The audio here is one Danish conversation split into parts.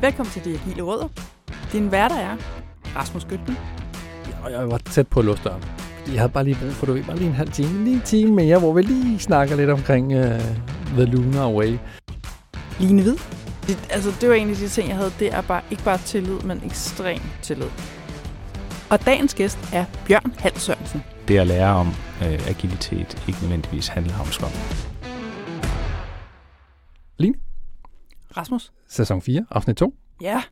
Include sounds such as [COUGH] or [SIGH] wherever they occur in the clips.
Velkommen til De Agile Rødder. Din værter er Rasmus Gøtten. Og jeg var tæt på at døren. Fordi Jeg havde bare lige brug for, du ved, bare lige en halv time, lige en time mere, hvor vi lige snakker lidt omkring uh, The Lunar Way. Line Hvid. Det, altså, det var en af de ting, jeg havde. Det er bare, ikke bare tillid, men ekstrem tillid. Og dagens gæst er Bjørn Hals Sørensen. det at lære om øh, agilitet ikke nødvendigvis handler om Scrum. Rasmus. Sæson 4, afsnit 2. Ja,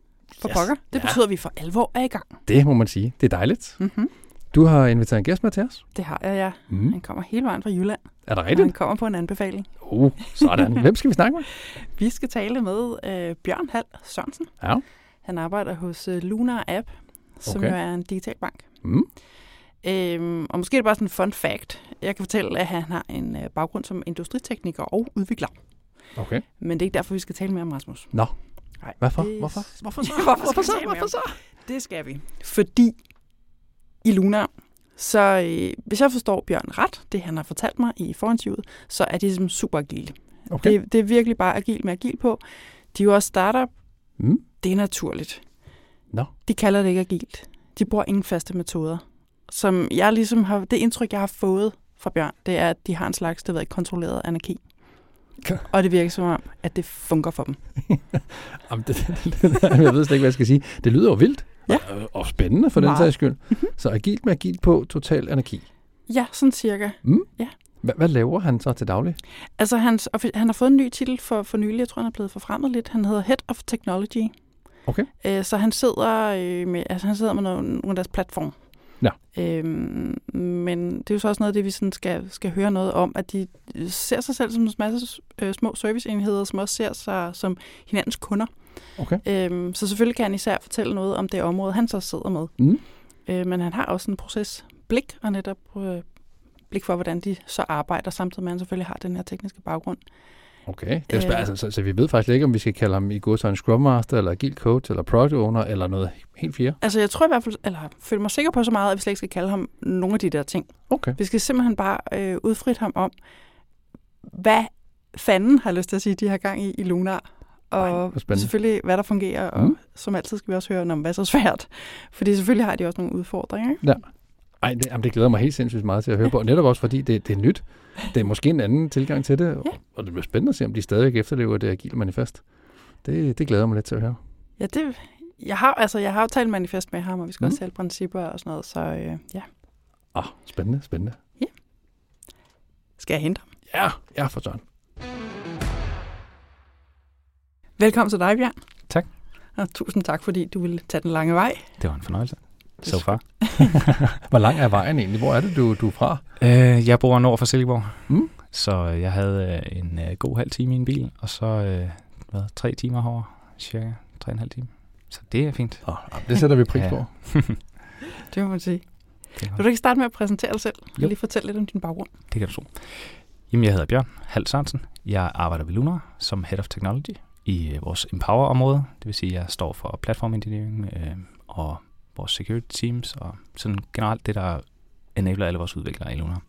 for Yes. pokker. Det Ja. betyder, at vi for alvor er i gang. Det må man sige. Det er dejligt. Mm-hmm. Du har inviteret en gæst med til os. Det har jeg, ja. Mm. Han kommer hele vejen fra Jylland. Er der Og rigtigt? han kommer på en anbefaling. Uh, sådan. [LAUGHS] Hvem skal vi snakke med? Vi skal tale med øh, Bjørn Hal Sørensen. Ja. Han arbejder hos øh, Lunar App, som Okay. jo er en digital bank. Mm. Øhm, og måske er det bare sådan en fun fact. Jeg kan fortælle, at han har en øh, baggrund som industritekniker og udvikler. Okay. Men det er ikke derfor, vi skal tale mere om Rasmus. Nå. Nej, Hvorfor? [LAUGHS] det- [LAUGHS] Hvorfor? Hvorfor så? Hvorfor Hvorfor så? Hvorfor så? Det skal vi. Fordi i Lunar, så øh, hvis jeg forstår Bjørn ret, det han har fortalt mig i forinterviewet, så er de ligesom super agile. Okay. Det, det er virkelig bare agil med agil på. De er jo også startup. Mm. Det er naturligt. Nå. De kalder det ikke agilt. De bruger ingen faste metoder. Som jeg ligesom har, det indtryk, jeg har fået fra Bjørn, det er, at de har en slags, det ved kontrolleret anarki. Og det virker som om, at det fungerer for dem. [LAUGHS] Jamen, det, det, det, jeg ved slet ikke, hvad jeg skal sige. Det lyder jo vildt. Ja. Og, og spændende for den Meget. sags skyld. Så agilt med agilt på, total anarki. Ja, sådan cirka. Hvad, hvad laver han så til daglig? Altså, hans, han har fået en ny titel for, for nylig. Jeg tror, han er blevet forfremmet lidt. Han hedder Head of Technology. Okay. Øh, så han sidder, øh, med, altså, han sidder med nogle, nogle af deres platform. Ja. Øhm, men det er jo så også noget af det, vi sådan skal, skal høre noget om, at de ser sig selv som en masse øh, små serviceenheder, som også ser sig som hinandens kunder. Okay. Øhm, så selvfølgelig kan han især fortælle noget om det område, han så sidder med. Mm. Øh, men han har også en procesblik, og netop øh, blik for, hvordan de så arbejder, samtidig med, at han selvfølgelig har den her tekniske baggrund. Okay, det er spæ- Øh. altså, så, så vi ved faktisk ikke, om vi skal kalde ham i god en Scrum Master, eller Agile Coach, eller Product Owner, eller noget helt fjerde. Altså, jeg tror i hvert fald, eller føler mig sikker på så meget, at vi slet ikke skal kalde ham nogle af de der ting. Okay. Vi skal simpelthen bare øh, udfrit ham om, hvad fanden har lyst til at sige, de har gang i i Lunar. Ej, Og spændende. selvfølgelig, hvad der fungerer, og Mm. som altid skal vi også høre, om hvad er så svært. Fordi selvfølgelig har de også nogle udfordringer. Ikke? Ej, det, jamen, det glæder mig helt sindssygt meget til at høre på. Netop også, fordi det, det er nyt. Det er måske en anden tilgang til det, Ja. og det bliver spændende at se, om de stadigvæk efterlever det agile manifest. Det, det glæder mig lidt til at høre. Ja, det, jeg har, altså, jeg har jo talt manifest med ham, og vi skal Mm. også tale principper og sådan noget, så øh, ja. Ah, spændende, spændende. Skal jeg hente ham? Ja, ja for sådan. Velkommen til dig, Bjørn. Tak. Og tusind tak, fordi du ville tage den lange vej. Det var en fornøjelse. Så far. [LAUGHS] Hvor lang er vejen egentlig? Hvor er det, du, du er fra? Øh, jeg bor nord for Silkeborg, Mm. så jeg havde øh, en øh, god halv time i en bil, og så øh, hvad, tre timer herovre, cirka tre og en halv time. Så det er fint. Oh, det sætter vi pris Ja. på. [LAUGHS] Det må man sige. Vil du ikke starte med at præsentere dig selv? Jeg Jo. lige fortælle lidt om din baggrund. det kan du tro. Jamen, jeg hedder Bjørn Hals Sørensen. Jeg arbejder ved Lunar som Head of Technology i øh, vores Empower-område. Det vil sige, at jeg står for platform engineering øh, og vores security teams og sådan generelt det, der enabler alle vores udviklere i Lunar.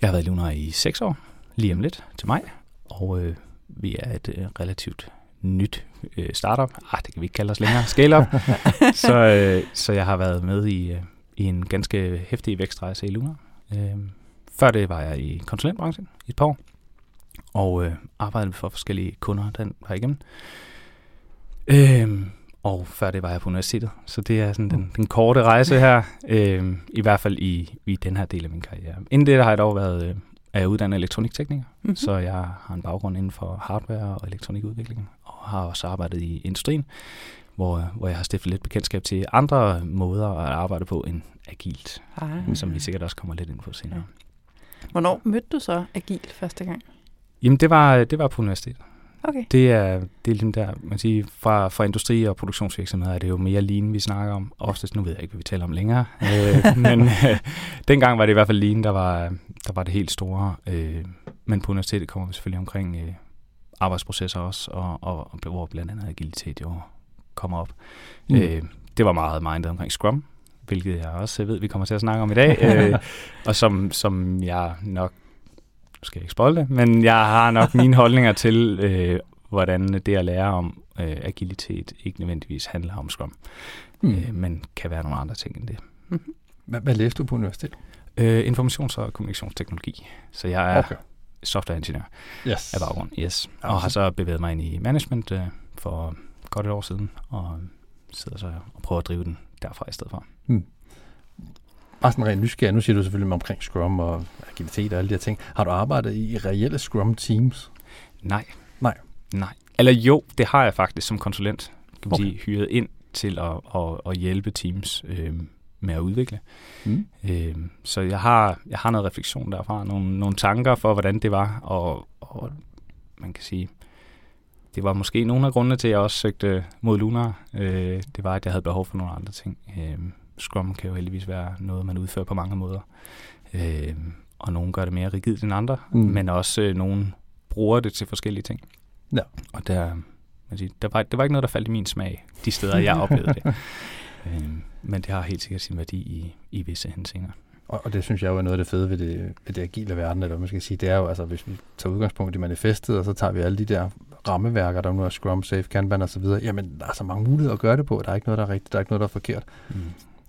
Jeg har været i Lunar i seks år, lige om lidt til mig, og øh, vi er et øh, relativt nyt øh, startup. Ah, det kan vi ikke kalde os længere. Scale-up. [LAUGHS] så, øh, så jeg har været med i, øh, i en ganske hæftig vækstrejse i Lunar. Øh, før det var jeg i konsulentbranchen i et par år, og øh, arbejdede for forskellige kunder den var igennem. Øh, og før det var jeg på universitetet, så det er sådan den, den korte rejse her, øh, i hvert fald i, i den her del af min karriere. Inden det der har jeg dog været øh, er jeg uddannet elektroniktekniker, Mm-hmm. så jeg har en baggrund inden for hardware og elektronikudvikling, og har også arbejdet i industrien, hvor, hvor jeg har stiftet lidt bekendtskab til andre måder at arbejde på end agilt, Ah. som vi sikkert også kommer lidt ind på senere. Hvornår mødte du så Agil første gang? Jamen, det var, det var på universitetet. Okay. Det er, det er ligesom der, man siger, fra, fra industri og produktionsvirksomheder er det jo mere lean, vi snakker om. Oftest, nu ved jeg ikke, hvad vi taler om længere, [LAUGHS] øh, men øh, dengang var det i hvert fald lean, der var, der var det helt store. Øh, men på universitetet kommer vi selvfølgelig omkring øh, arbejdsprocesser også, og, og, og hvor blandt andet agilitet jo kommer op. Mm. Øh, det var meget mindet omkring Scrum, hvilket jeg også ved, vi kommer til at snakke om i dag, øh, [LAUGHS] og som, som jeg nok nu skal jeg ikke spoil det, men jeg har nok mine holdninger til, øh, hvordan det at lære om øh, agilitet ikke nødvendigvis handler om Scrum, Mm. øh, men kan være nogle andre ting end det. Hvad, hvad læste du på universitetet? Øh, informations- og kommunikationsteknologi. Så jeg er okay. softwareingeniør Yes. af baggrund, yes. Og har så- bevæget mig ind i management øh, for godt et år siden, og sidder så og prøver at drive den derfra i stedet for. Bare sådan rent nysgerrig. Nu siger du selvfølgelig omkring Scrum og agilitet og alle de her ting. Har du arbejdet i reelle Scrum teams? Nej. Nej. Nej. Eller jo, det har jeg faktisk som konsulent, kan man okay. sige, hyret ind til at, at, at hjælpe teams øh, med at udvikle. Mm. Øh, så jeg har, jeg har noget refleksion derfra, nogle, nogle tanker for, hvordan det var, og, og man kan sige, det var måske nogle af grundene til, at jeg også søgte mod Lunar. Øh, det var, at jeg havde behov for nogle andre ting. Øh, Scrum kan jo heldigvis være noget, man udfører på mange måder. Øh, og nogle gør det mere rigidt end andre, Mm. men også øh, nogle bruger det til forskellige ting. Ja. Og der, man siger, der var, det var ikke noget, der faldt i min smag, de steder, jeg [LAUGHS] oplevede det. Øh, men det har helt sikkert sin værdi i, i visse henseender. Og, og det synes jeg jo er noget af det fede ved det, ved det agile verden, eller hvad man skal sige. Det er jo, altså hvis vi tager udgangspunkt i manifestet, og så tager vi alle de der rammeværker, der nu er Scrum, Safe, Kanban og så videre. Jamen, der er så mange muligheder at gøre det på. Der er ikke noget, der er rigtigt, der er ikke noget, der er forkert. Mm.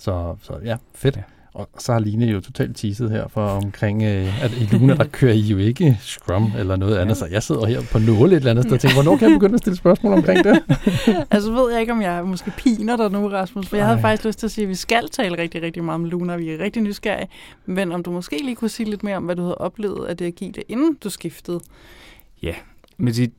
Så, så ja, fedt. Ja. Ja. Og så har Line jo totalt teaset her for omkring, øh, at i Luna, der kører I jo ikke Scrum eller noget andet. Så jeg sidder her på nåle et eller andet sted og tænker, hvornår kan jeg begynde at stille spørgsmål omkring det? [LAUGHS] altså ved jeg ikke, om jeg måske piner dig nu, Rasmus, for jeg havde Ej. faktisk lyst til at sige, at vi skal tale rigtig, rigtig meget om Luna, vi er rigtig nysgerrige. Men om du måske lige kunne sige lidt mere om, hvad du havde oplevet af det agile, inden du skiftede. Men det,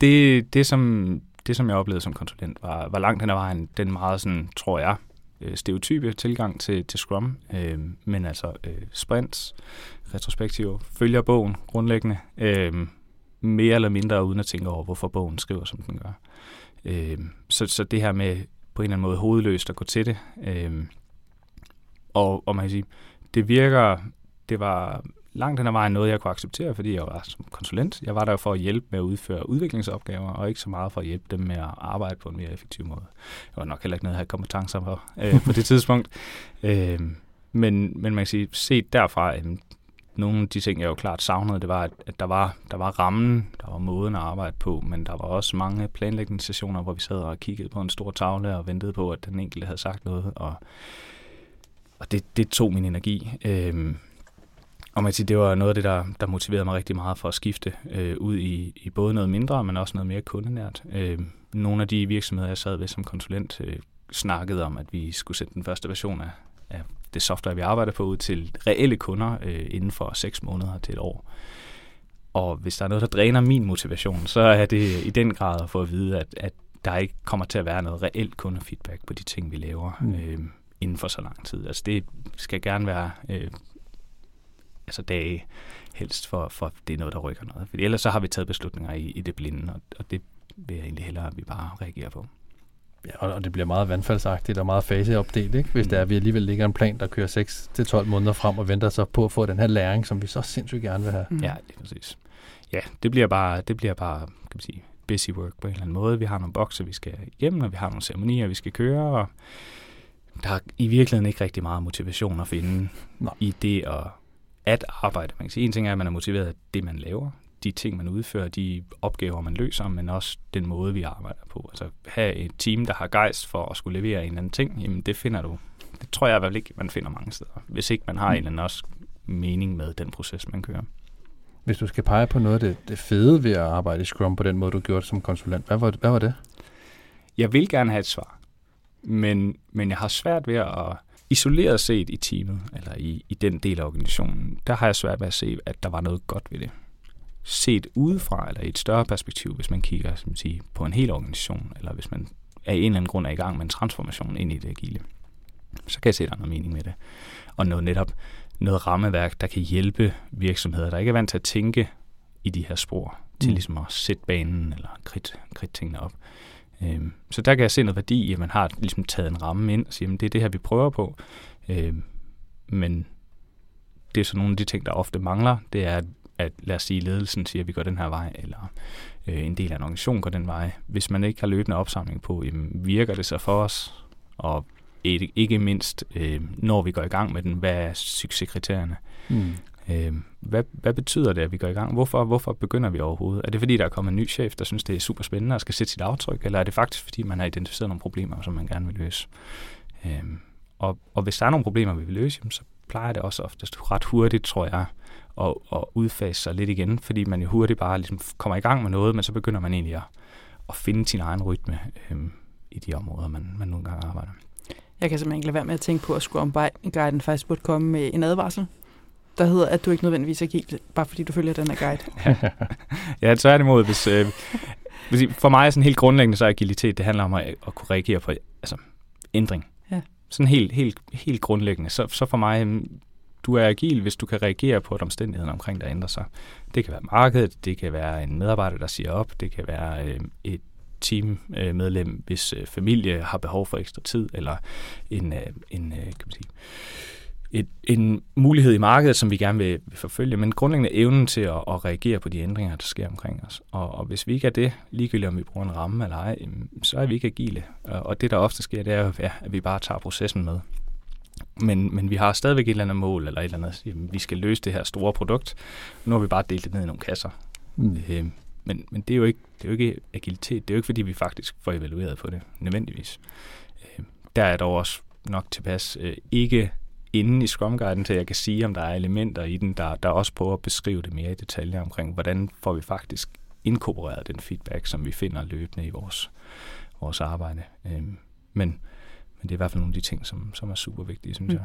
det, det, som, det, som jeg oplevede som konsulent, var, var langt hen ad vejen den meget, sådan, tror jeg, øh, stereotype tilgang til, til Scrum. Øh, men altså øh, sprints, retrospektiver, følger bogen grundlæggende, øh, mere eller mindre uden at tænke over, hvorfor bogen skriver, som den gør. Øh, så, så det her med på en eller anden måde hovedløst at gå til det. Øh, og, og man kan sige, det virker, det var langt hen ad vejen noget, jeg kunne acceptere, fordi jeg var som konsulent. Jeg var der for at hjælpe med at udføre udviklingsopgaver, og ikke så meget for at hjælpe dem med at arbejde på en mere effektiv måde. Jeg var nok heller ikke noget, jeg havde kompetencer for øh, på det [LAUGHS] tidspunkt. Øh, men, men man kan sige, set derfra, øh, nogle af de ting, jeg jo klart savnede, det var, at, at der, var, der var rammen, der var måden at arbejde på, men der var også mange planlægningssessioner, hvor vi sad og kiggede på en stor tavle og ventede på, at den enkelte havde sagt noget, og, og det, det tog min energi. Øh, og man kan sige, det var noget af det, der, der motiverede mig rigtig meget for at skifte øh, ud i, i både noget mindre, men også noget mere kundenært. Øh, nogle af de virksomheder, jeg sad ved som konsulent, øh, snakkede om, at vi skulle sætte den første version af, af det software, vi arbejder på, ud til reelle kunder øh, inden for seks måneder til et år. Og hvis der er noget, der dræner min motivation, så er det i den grad at få at vide, at, at der ikke kommer til at være noget reelt kundefeedback på de ting, vi laver mm. øh, inden for så lang tid. Altså det skal gerne være øh, altså dage helst, for, for det er noget, der rykker noget. For ellers så har vi taget beslutninger i, i det blinde, og, og det vil jeg egentlig hellere, at vi bare reagerer på. Ja, og, og det bliver meget vandfaldsagtigt og meget faseopdelt, ikke? hvis det er, at vi alligevel ligger en plan, der kører 6-12 måneder frem og venter så på at få den her læring, som vi så sindssygt gerne vil have. Mm. Ja, lige præcis. Ja, det bliver bare, det bliver bare kan man sige, busy work på en eller anden måde. Vi har nogle bokse, vi skal igennem, og vi har nogle ceremonier, vi skal køre, og der er i virkeligheden ikke rigtig meget motivation at finde Nej. i det at, at arbejde. Man kan sige, en ting er, at man er motiveret af det, man laver, de ting, man udfører, de opgaver, man løser, men også den måde, vi arbejder på. Altså have et team, der har gejst for at skulle levere en eller anden ting, jamen det finder du. Det tror jeg i hvert fald ikke, man finder mange steder. Hvis ikke man har en eller anden også mening med den proces, man kører. Hvis du skal pege på noget af det, det fede ved at arbejde i Scrum på den måde, du gjorde det som konsulent, hvad var, hvad var det? Jeg vil gerne have et svar, men, men jeg har svært ved at isoleret set i teamet, eller i, i den del af organisationen, der har jeg svært ved at se, at der var noget godt ved det. Set udefra, eller i et større perspektiv, hvis man kigger som man siger, på en hel organisation, eller hvis man af en eller anden grund er i gang med en transformation ind i det agile, så kan jeg se, at der er noget mening med det. Og noget netop noget rammeværk, der kan hjælpe virksomheder, der ikke er vant til at tænke i de her spor, til Mm. ligesom at sætte banen eller kridte, kridte tingene op. Øhm, så der kan jeg se noget værdi i, at man har ligesom taget en ramme ind og siger, at det er det her, vi prøver på. Øhm, men det er så nogle af de ting, der ofte mangler, det er, at lad os sige, ledelsen siger, at vi går den her vej, eller øh, en del af en organisation går den vej. Hvis man ikke har løbende opsamling på, jamen, virker det så for os? Og ikke, ikke mindst, øh, når vi går i gang med den, hvad er succeskriterierne? Mm. Øh, hvad, hvad betyder det, at vi går i gang? Hvorfor, hvorfor begynder vi overhovedet? Er det fordi, der er kommet en ny chef, der synes, det er super spændende og skal sætte sit aftryk, eller er det faktisk fordi, man har identificeret nogle problemer, som man gerne vil løse? Øh, og, og hvis der er nogle problemer, vi vil løse, så plejer det også oftest ret hurtigt, tror jeg, at, at udfase sig lidt igen, fordi man jo hurtigt bare ligesom kommer i gang med noget, men så begynder man egentlig at, at finde sin egen rytme øh, i de områder, man, man nogle gange arbejder. Jeg kan simpelthen ikke lade være med at tænke på, at Scrum Guiden faktisk burde komme med en advarsel, der hedder, at du ikke nødvendigvis er agil, bare fordi du følger den her guide. [LAUGHS] ja, tværtimod. Hvis, øh, for mig er sådan helt grundlæggende, så er agilitet, det handler om at, at kunne reagere på altså, ændring. Ja. Sådan helt, helt, helt grundlæggende. Så, så for mig, mm, du er agil, hvis du kan reagere på, at omstændighederne omkring dig ændrer sig. Det kan være markedet, det kan være en medarbejder, der siger op, det kan være øh, et teammedlem, hvis øh, familie har behov for ekstra tid, eller en, øh, en øh, kan man sige, et, en mulighed i markedet, som vi gerne vil, vil forfølge, men grundlæggende evnen til at, at reagere på de ændringer, der sker omkring os. Og, og hvis vi ikke er det, ligegyldigt om vi bruger en ramme eller ej, så er vi ikke agile. Og, det, der ofte sker, det er jo, ja, at vi bare tager processen med. Men, men vi har stadigvæk et eller andet mål, eller et eller andet, jamen, vi skal løse det her store produkt. Nu har vi bare delt det ned i nogle kasser. Mm. Øh, men, men det er jo ikke, det er jo ikke agilitet. Det er jo ikke, fordi vi faktisk får evalueret på det, nødvendigvis. Øh, der er dog også nok tilpas øh, ikke inde i Scrum Guiden, til jeg kan sige, om der er elementer i den, der, der også prøver at beskrive det mere i detaljer omkring, hvordan får vi faktisk inkorporeret den feedback, som vi finder løbende i vores, vores arbejde. Øhm, men, men det er i hvert fald nogle af de ting, som, som er super vigtige, synes mm. jeg.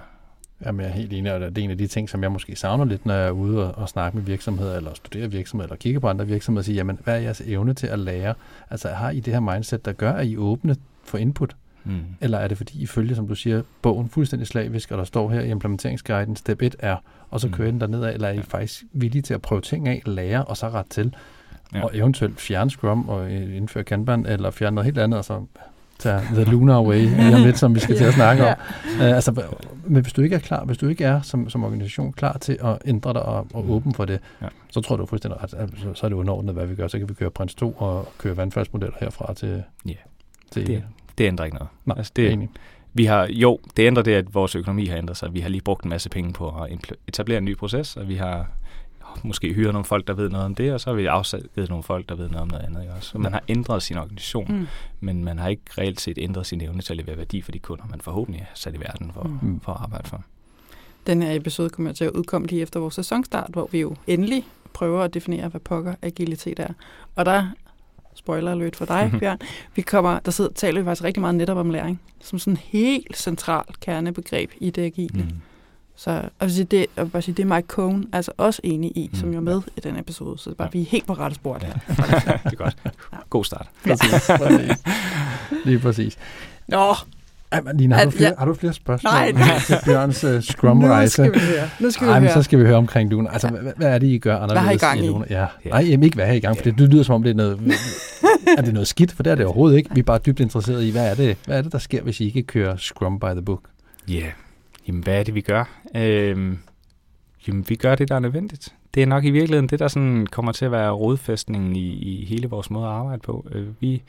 Jamen, jeg er helt enig, og det er en af de ting, som jeg måske savner lidt, når jeg er ude og, og snakke med virksomheder, eller studerer virksomheder, eller kigger på andre virksomheder, og siger, jamen, hvad er jeres evne til at lære? Altså, har I det her mindset, der gør, at I åbne for input? Mm. Eller er det fordi, I følger, som du siger, bogen fuldstændig slavisk, og der står her i implementeringsguiden, step 1 er, og så mm. kører mm. den derned eller er I ja. faktisk villige til at prøve ting af, lære og så ret til, ja. og eventuelt fjerne Scrum og indføre Kanban, eller fjerne noget helt andet, og så tage The Lunar Way [LAUGHS] lige om lidt, som vi skal til at snakke ja. om. Uh, altså, men hvis du ikke er klar, hvis du ikke er som, som organisation klar til at ændre dig og, og mm. åben for det, ja. så tror du fuldstændig ret, så, så er det underordnet, hvad vi gør. Så kan vi køre Prins 2 og køre vandfaldsmodeller herfra til, ja. til det, det ændrer ikke noget. Nej, altså det, enig. Vi har, jo, det ændrer det, at vores økonomi har ændret sig. Vi har lige brugt en masse penge på at etablere en ny proces, og vi har måske hyret nogle folk, der ved noget om det, og så har vi afsat nogle folk, der ved noget om noget andet. Ikke også? Så man har ændret sin organisation, mm. men man har ikke reelt set ændret sin evne til at levere værdi for de kunder, man forhåbentlig har sat i verden for, mm. for at arbejde for. Den her episode kommer til at udkomme lige efter vores sæsonstart, hvor vi jo endelig prøver at definere, hvad pokker agilitet er. Og der spoiler alert for dig, [LAUGHS] Bjørn. Vi kommer, der sidder, taler vi faktisk rigtig meget netop om læring, som sådan en helt central kernebegreb i det agile. Mm. Så og det, jeg vil bare sige, det er Mike Cohn altså også enig i, mm. som jo er med i den episode. Så det er bare, ja. vi er helt på rette spor der. Ja. [LAUGHS] det er godt. God start. Præcis. præcis. [LAUGHS] Lige præcis. Nå, ej, men Lina, har, du flere, ja. har du flere spørgsmål nej, nej. til Bjørns uh, Scrum-rejse? Nu skal vi høre. Nu skal vi Ej, høre. så skal vi høre omkring Luna. Altså, ja. hvad, hvad er det, I gør anderledes? Hvad har I gang i? Luna? Ja. Nej, jamen, ikke hvad har I gang, for det, det lyder som om, det er noget, [LAUGHS] er det noget skidt, for det er det overhovedet ikke. Vi er bare dybt interesserede i, hvad er det, hvad er det der sker, hvis I ikke kører Scrum by the book? Ja, yeah. jamen hvad er det, vi gør? Øhm, jamen, vi gør det, der er nødvendigt. Det er nok i virkeligheden det, der sådan kommer til at være rodfæstningen i, i hele vores måde at arbejde på. Øh, vi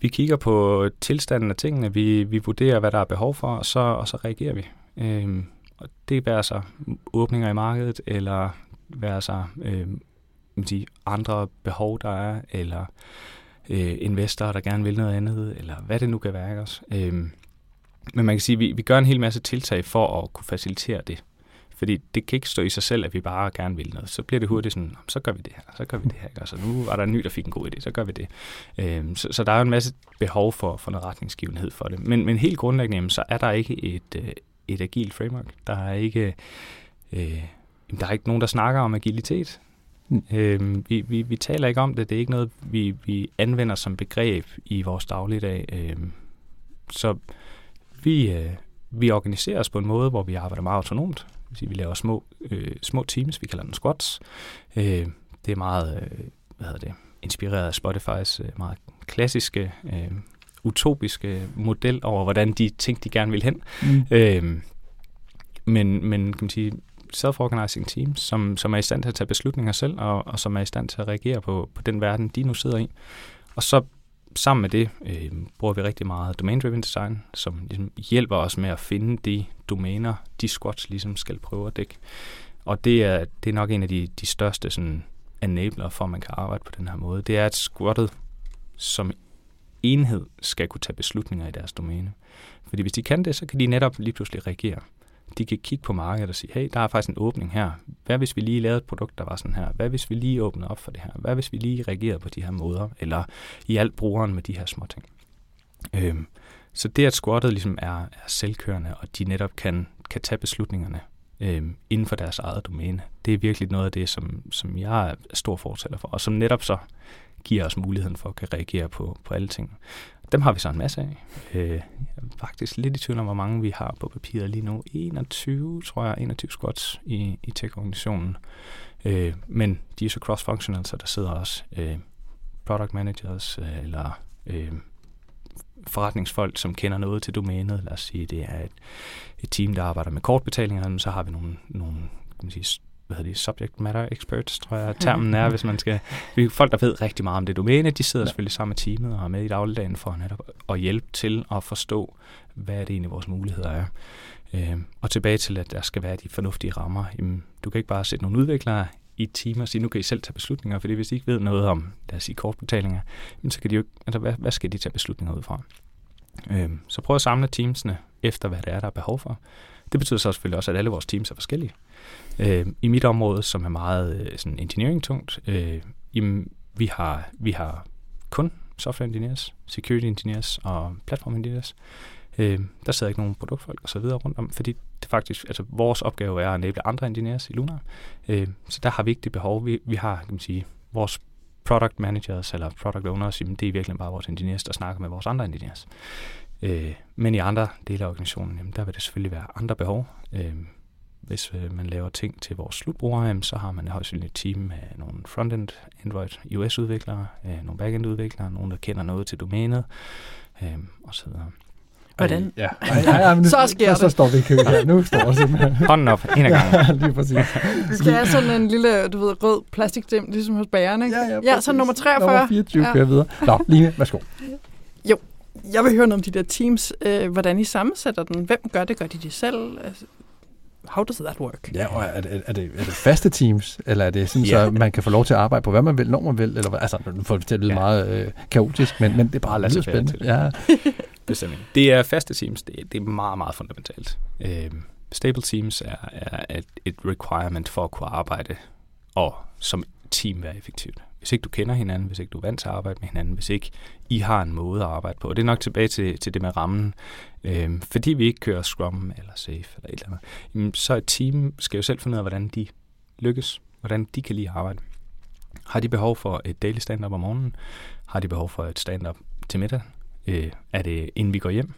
vi kigger på tilstanden af tingene, vi, vi vurderer, hvad der er behov for, og så, og så reagerer vi. Øhm, og det er så åbninger i markedet, eller være så øh, de andre behov, der er, eller øh, investorer, der gerne vil noget andet, eller hvad det nu kan være. Også? Øhm, men man kan sige, at vi, vi gør en hel masse tiltag for at kunne facilitere det. Fordi det kan ikke stå i sig selv, at vi bare gerne vil noget. Så bliver det hurtigt sådan, så gør vi det her, så gør vi det her. Ikke? Altså, nu var der en ny, der fik en god idé, så gør vi det. Øhm, så, så der er en masse behov for, for noget retningsgivenhed for det. Men, men helt grundlæggende, jamen, så er der ikke et, øh, et agilt framework. Der er ikke, øh, der er ikke nogen, der snakker om agilitet. Mm. Øhm, vi, vi, vi taler ikke om det. Det er ikke noget, vi, vi anvender som begreb i vores dagligdag. Øhm, så vi, øh, vi organiserer os på en måde, hvor vi arbejder meget autonomt sige, vi laver små, øh, små teams, vi kalder dem squads. Øh, det er meget, øh, hvad hedder det, inspireret af Spotifys øh, meget klassiske, øh, utopiske model over, hvordan de ting, de gerne vil hen. Mm. Øh, men, men kan man sige, self-organizing teams, som, som er i stand til at tage beslutninger selv, og, og som er i stand til at reagere på, på den verden, de nu sidder i. Og så sammen med det øh, bruger vi rigtig meget domain-driven design, som ligesom hjælper os med at finde de domæner, de squats ligesom skal prøve at dække. og det er, det er nok en af de, de største sådan, enabler for, at man kan arbejde på den her måde. Det er, at squattet som enhed skal kunne tage beslutninger i deres domæne. Fordi hvis de kan det, så kan de netop lige pludselig reagere. De kan kigge på markedet og sige, hey, der er faktisk en åbning her. Hvad hvis vi lige lavede et produkt, der var sådan her? Hvad hvis vi lige åbnede op for det her? Hvad hvis vi lige reagerede på de her måder? Eller i alt brugeren med de her små ting? Øhm, så det, at squattet ligesom er, er selvkørende, og de netop kan, kan tage beslutningerne øhm, inden for deres eget domæne, det er virkelig noget af det, som, som jeg er stor fortæller for, og som netop så giver os muligheden for at kan reagere på, på alle ting. Dem har vi så en masse af. Øh, jeg er faktisk lidt i tvivl om, hvor mange vi har på papiret lige nu. 21, tror jeg, 21 squats i, i tech-organisationen. Øh, men de er så cross-functional, så der sidder også øh, product managers øh, eller øh, forretningsfolk, som kender noget til domænet. Lad os sige, det er et, et team, der arbejder med kortbetalinger, så har vi nogle, nogle kan man sige, hvad hedder det, subject matter experts, tror jeg, termen er, hvis man skal... Folk, der ved rigtig meget om det domæne, de sidder ja. selvfølgelig sammen med teamet og er med i dagligdagen for netop at hjælpe til at forstå, hvad er det egentlig vores muligheder er. Øh, og tilbage til, at der skal være de fornuftige rammer. Jamen, du kan ikke bare sætte nogle udviklere i et team og sige, nu kan I selv tage beslutninger, fordi hvis de ikke ved noget om, lad os sige, kortbetalinger, så kan de jo altså, hvad, hvad skal de tage beslutninger ud fra? Øh, så prøv at samle teamsene efter, hvad det er, der er behov for. Det betyder så selvfølgelig også, at alle vores teams er forskellige. Øh, I mit område, som er meget øh, sådan engineering-tungt, øh, jamen, vi, har, vi har kun software engineers, security engineers og platform engineers. Øh, der sidder ikke nogen produktfolk og så videre rundt om, fordi det faktisk, altså vores opgave er at enable andre engineers i Luna. Øh, så der har vi ikke det behov. Vi, vi har, kan man sige, vores product managers eller product owners, jamen det er virkelig bare vores engineers, der snakker med vores andre engineers. Øh, men i andre dele af organisationen, jamen der vil det selvfølgelig være andre behov. Øh, hvis øh, man laver ting til vores slutbrugere, så har man højst et team med nogle frontend Android iOS-udviklere, øh, nogle backend-udviklere, nogen, der kender noget til domænet, øh, osv. Hvordan? Ja. Ej, ej, ej, nu, så sker så, så står vi i kø her. Nu står vi simpelthen. [LAUGHS] Hånden op, en af gangen. ja, [LAUGHS] lige præcis. Vi skal have sådan en lille, du ved, rød plastikdim, ligesom hos bagerne, ikke? Ja, ja, ja så nummer 43. Nummer 24 ja. kører videre. Nå, Line, værsgo. Jo, jeg vil høre noget om de der teams. Øh, hvordan I sammensætter den. Hvem gør det? Gør de det selv? Altså, how does that work? Ja, og er det, er det, er det faste teams, eller er det sådan, yeah. så man kan få lov til at arbejde på, hvad man vil, når man vil? Eller, altså, nu får det til at lyde ja. meget øh, kaotisk, men, men det er bare lidt spændende. Til. Ja. [LAUGHS] Bestemt. Det er faste teams. Det, det er meget, meget fundamentalt. Øh, stable teams er, er et, et requirement for at kunne arbejde og som team være effektivt. Hvis ikke du kender hinanden, hvis ikke du er vant til at arbejde med hinanden, hvis ikke I har en måde at arbejde på. Og det er nok tilbage til, til det med rammen. Øhm, fordi vi ikke kører Scrum eller Safe eller et eller andet, jamen, så et team skal jo selv finde ud af, hvordan de lykkes, hvordan de kan lide at arbejde. Har de behov for et daily stand-up om morgenen? Har de behov for et stand-up til middag? Øh, er det inden vi går hjem?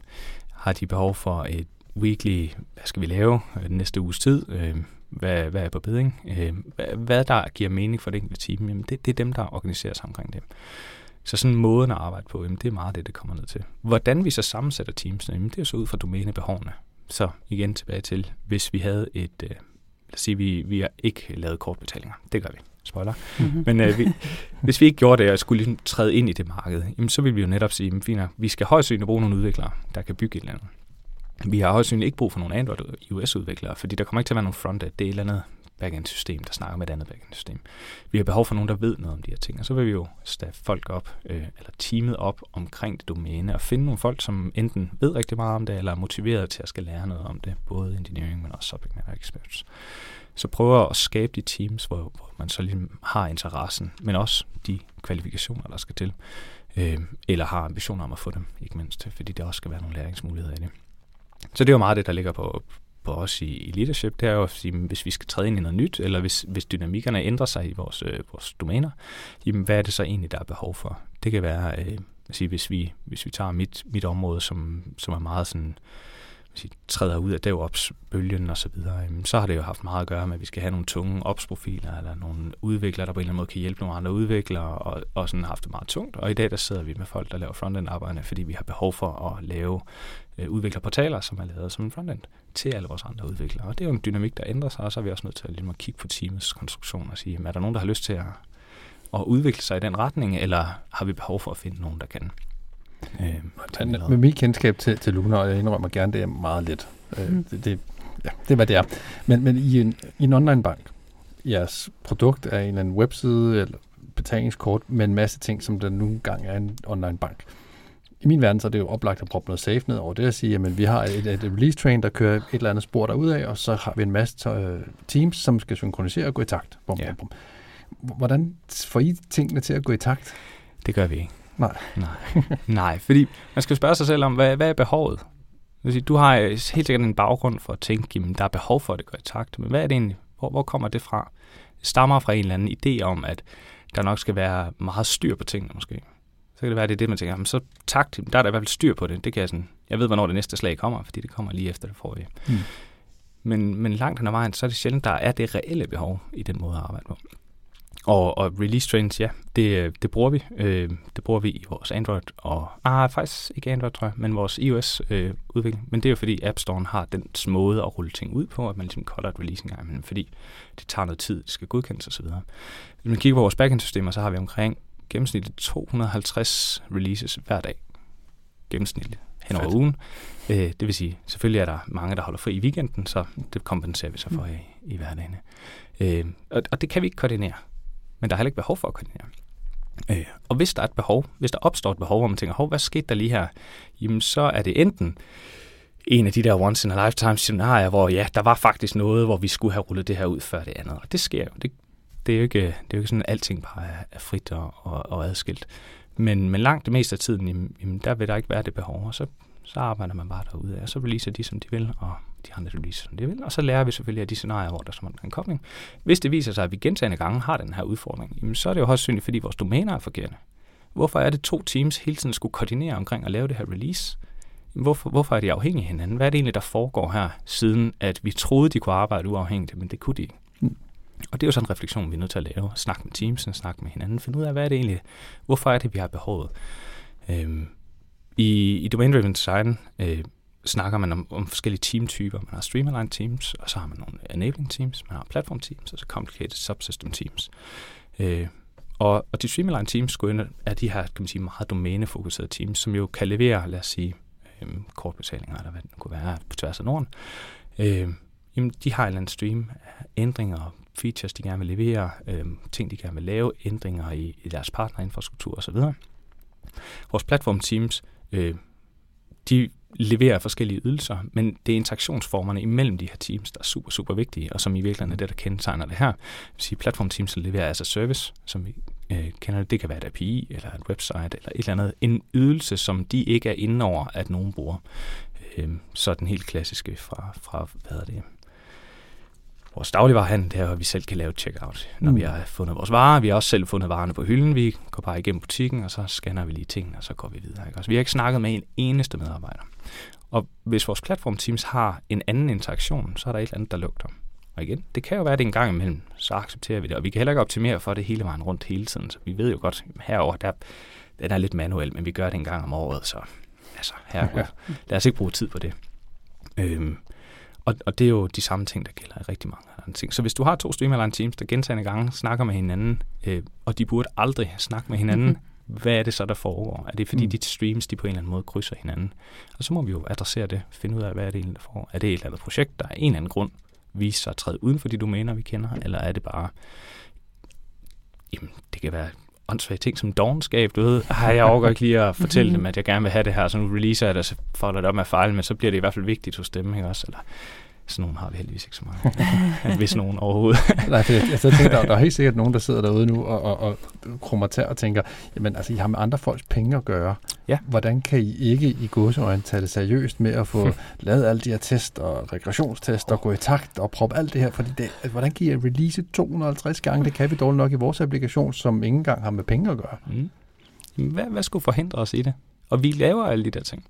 Har de behov for et weekly, hvad skal vi lave øh, den næste uges tid? Øh, hvad, hvad er på beding? Øh, hvad, hvad der giver mening for det enkelte team? Jamen det, det er dem, der organiserer sig omkring det. Så sådan måden at arbejde på, jamen det er meget det, det kommer ned til. Hvordan vi så sammensætter teams, jamen det er så ud fra domænebehovene. Så igen tilbage til, hvis vi havde et, øh, lad os sige, vi, vi har ikke lavet kortbetalinger. Det gør vi. Spoiler. Mm-hmm. Men øh, vi, hvis vi ikke gjorde det, og skulle ligesom træde ind i det marked, jamen, så ville vi jo netop sige, jamen, fint, vi skal højst synligt bruge nogle udviklere, der kan bygge et eller andet. Vi har også ikke brug for nogle Android iOS-udviklere, fordi der kommer ikke til at være nogen frontend. Det er et eller andet backend-system, der snakker med et andet backend-system. Vi har behov for nogen, der ved noget om de her ting, og så vil vi jo staffe folk op, øh, eller teamet op omkring det domæne, og finde nogle folk, som enten ved rigtig meget om det, eller er motiveret til at skal lære noget om det, både engineering, men også subject matter experts. Så prøver at skabe de teams, hvor, hvor man så ligesom har interessen, men også de kvalifikationer, der skal til, øh, eller har ambitioner om at få dem, ikke mindst, fordi der også skal være nogle læringsmuligheder i det. Så det er jo meget det, der ligger på, på os i, i leadership, det er jo at sige, hvis vi skal træde ind i noget nyt, eller hvis, hvis dynamikkerne ændrer sig i vores, øh, vores domæner, jamen, hvad er det så egentlig, der er behov for? Det kan være, øh, at sige, hvis, vi, hvis vi tager mit, mit område, som, som er meget sådan, sige, træder ud af DevOps-bølgen og så videre, så har det jo haft meget at gøre med, at vi skal have nogle tunge ops-profiler, eller nogle udviklere, der på en eller anden måde kan hjælpe nogle andre udviklere, og, og sådan haft det meget tungt. Og i dag, der sidder vi med folk, der laver frontend-arbejde, fordi vi har behov for at lave øh, udviklerportaler, som er lavet som en frontend til alle vores andre udviklere. Og det er jo en dynamik, der ændrer sig, og så er vi også nødt til at, ligesom, at kigge på teamets konstruktion og sige, er der nogen, der har lyst til at, at udvikle sig i den retning, eller har vi behov for at finde nogen, der kan? Øh, med mit kendskab til, til Luna, og jeg indrømmer gerne, det er meget let. Øh, mm. det, det, ja, det er, hvad det er. Men, men i, en, i en online bank, jeres produkt er en eller anden webside eller betalingskort med en masse ting, som der nogle gange er en online bank. I min verden så er det jo oplagt at proppe noget safe ned over det at sige, at vi har et, et release train, der kører et eller andet spor derudad, og så har vi en masse uh, teams, som skal synkronisere og gå i takt. Bum, ja. bum, bum. Hvordan får I tingene til at gå i takt? Det gør vi ikke. Nej. Nej, Nej fordi man skal spørge sig selv om, hvad, hvad er behovet? Du har helt sikkert en baggrund for at tænke, at der er behov for, at det går i takt. Men hvad er det egentlig? Hvor, hvor kommer det fra? Det stammer fra en eller anden idé om, at der nok skal være meget styr på tingene måske. Så kan det være, at det er det, man tænker, jamen, så takt, der er der i hvert fald styr på det. det kan jeg, sådan, jeg ved, hvornår det næste slag kommer, fordi det kommer lige efter det forrige. Mm. Men, men langt hen ad vejen, så er det sjældent, der er det reelle behov i den måde at arbejde på. Og, og release trains, ja, det, det bruger vi. Øh, det bruger vi i vores Android og... Ah, faktisk ikke Android, tror jeg, men vores iOS-udvikling. Øh, men det er jo fordi App Store har den måde at rulle ting ud på, at man ligesom cutter et release en gang imellem, fordi det tager noget tid, det skal godkendes osv. Hvis man kigger på vores backend-systemer, så har vi omkring gennemsnitligt 250 releases hver dag. Gennemsnitligt hen over ugen. Øh, det vil sige, selvfølgelig er der mange, der holder fri i weekenden, så det kompenserer vi så for mm. i, i hverdagen. Øh, og, og det kan vi ikke koordinere men der er heller ikke behov for at koordinere. Øh, og hvis der er et behov, hvis der opstår et behov, hvor man tænker, hvad skete der lige her? Jamen, så er det enten en af de der once in a lifetime scenarier, hvor ja, der var faktisk noget, hvor vi skulle have rullet det her ud før det andet. Og det sker jo. Det, det er jo ikke, det er jo ikke sådan, at alting bare er, frit og, og, og adskilt. Men, men langt det meste af tiden, jamen, der vil der ikke være det behov, og så, så arbejder man bare derude og så releaser de, som de vil, og de andre releaser, som de vil. Og så lærer vi selvfølgelig af de scenarier, hvor der er en kobling. Hvis det viser sig, at vi gentagende gange har den her udfordring, jamen, så er det jo også synligt, fordi vores domæner er forkerte. Hvorfor er det to teams hele tiden skulle koordinere omkring at lave det her release? Hvorfor, hvorfor er de afhængige af hinanden? Hvad er det egentlig, der foregår her, siden at vi troede, de kunne arbejde uafhængigt, men det kunne de ikke? Mm. Og det er jo sådan en refleksion, vi er nødt til at lave. Snak med teamsen, snak med hinanden, finde ud af, hvad er det egentlig, hvorfor er det, vi har behovet. Øhm, I i domain-driven design øh, snakker man om, om forskellige teamtyper. Man har streamline teams, og så har man nogle enabling teams, man har platform teams, og så complicated subsystem teams. Øh, og, og de streamline teams er de her, kan man sige, meget domænefokuserede teams, som jo kan levere, lad os sige, øh, kortbetalinger, eller hvad det kunne være, på tværs af Norden. Øh, jamen, de har en eller anden stream af ændringer, features, de gerne vil levere, øh, ting, de gerne vil lave, ændringer i, i deres partnerinfrastruktur osv. Vores platform teams, øh, de leverer forskellige ydelser, men det er interaktionsformerne imellem de her teams, der er super, super vigtige, og som i virkeligheden er det, der kendetegner det her. Det vil sige, platformteams leverer altså service, som vi øh, kender det. Det kan være et API, eller et website, eller et eller andet. En ydelse, som de ikke er inde over, at nogen bruger. Øh, så den helt klassiske fra, fra hvad er det, vores dagligvarerhandel, det er, at vi selv kan lave checkout, når mm. vi har fundet vores varer. Vi har også selv fundet varerne på hylden. Vi går bare igennem butikken, og så scanner vi lige tingene, og så går vi videre. Ikke? Altså, vi har ikke snakket med en eneste medarbejder. Og hvis vores platformteams har en anden interaktion, så er der et eller andet, der lugter. Og igen, det kan jo være, det en gang imellem, så accepterer vi det. Og vi kan heller ikke optimere for det hele vejen rundt hele tiden. Så vi ved jo godt, herover der, den er lidt manuel, men vi gør det en gang om året, så altså, her, ja. lad os ikke bruge tid på det. Øhm, og, og det er jo de samme ting, der gælder i rigtig mange andre ting. Så hvis du har to streamline teams, der gentagende gange snakker med hinanden, øh, og de burde aldrig snakke med hinanden. [LAUGHS] hvad er det så, der foregår? Er det fordi, mm. de streams de på en eller anden måde krydser hinanden? Og så må vi jo adressere det, finde ud af, hvad er det egentlig, der foregår. Er det et eller andet projekt, der er en eller anden grund viser sig at træde uden for de domæner, vi kender, eller er det bare, jamen, det kan være åndssvage ting som dogenskab, du ved, har jeg overgår ikke lige at [LAUGHS] fortælle dem, at jeg gerne vil have det her, så nu releaser jeg det, så folder det op med fejl, men så bliver det i hvert fald vigtigt hos dem, ikke også? Eller, sådan nogen har vi heldigvis ikke så mange, [LAUGHS] hvis nogen overhovedet. Nej, for jeg, jeg tænker, der, [LAUGHS] der er helt sikkert nogen, der sidder derude nu og, og, og krummer til og tænker, jamen altså, I har med andre folks penge at gøre. Ja. Hvordan kan I ikke i godseøjne tage det seriøst med at få lavet alle de her test og regressionstest og gå i takt og proppe alt det her? Fordi det, altså, hvordan kan I release 250 gange? Det kan vi dårligt nok i vores applikation, som ingen gang har med penge at gøre. Mm. Hvad, hvad skulle forhindre os i det? Og vi laver alle de der ting.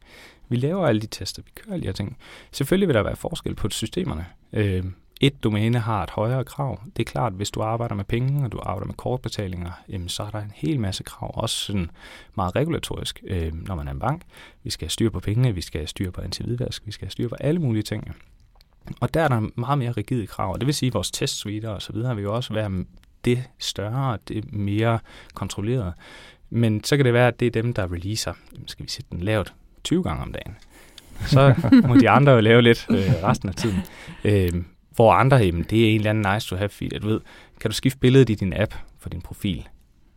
Vi laver alle de tester, vi kører alle de her ting. Selvfølgelig vil der være forskel på systemerne. Øh, et domæne har et højere krav. Det er klart, hvis du arbejder med penge, og du arbejder med kortbetalinger, jamen, så er der en hel masse krav, også sådan meget regulatorisk, øh, når man er en bank. Vi skal have styr på pengene, vi skal have styr på antividvask, vi skal have styr på alle mulige ting. Og der er der meget mere rigide krav, og det vil sige, at vores testsuiter og så videre vil jo også være det større, det mere kontrolleret. Men så kan det være, at det er dem, der releaser, skal vi sætte den lavt 20 gange om dagen. Så [LAUGHS] må de andre jo lave lidt øh, resten af tiden. Øh, hvor andre, jamen, det er en eller anden nice to have. At du ved, kan du skifte billedet i din app for din profil?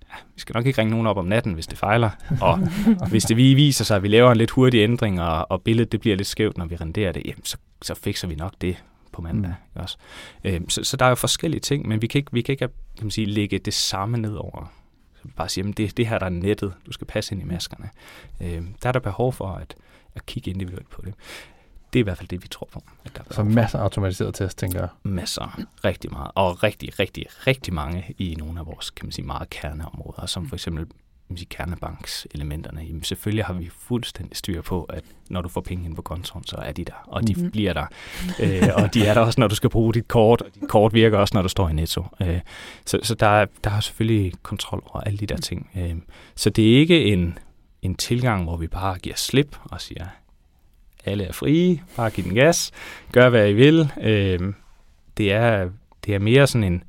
Ja, vi skal nok ikke ringe nogen op om natten, hvis det fejler. Og [LAUGHS] hvis det vi viser sig, at vi laver en lidt hurtig ændring, og, og billedet det bliver lidt skævt, når vi renderer det, jamen, så, så fikser vi nok det på mandag. Mm. Også. Øh, så, så der er jo forskellige ting, men vi kan ikke, vi kan ikke kan man sige, lægge det samme ned over. Bare sige, at det, det her der er nettet, du skal passe ind i maskerne. Øh, der er der behov for at, at kigge individuelt på det. Det er i hvert fald det, vi tror på. At der så masser af automatiseret test, tænker jeg. Masser. Rigtig meget. Og rigtig, rigtig, rigtig mange i nogle af vores, kan man sige, meget kerneområder, som for eksempel sige, kernebankselementerne. Jamen, selvfølgelig har vi fuldstændig styr på, at når du får penge ind på kontoen, så er de der, og de mm-hmm. bliver der. øh, og de er der også, når du skal bruge dit kort, og dit kort virker også, når du står i Netto. Øh, så så der, er, der er selvfølgelig kontrol over alle de der ting. Øh, så det er ikke en, en tilgang, hvor vi bare giver slip og siger, alle er frie, bare giv den gas, gør hvad I vil. Øh, det, er, det er mere sådan en,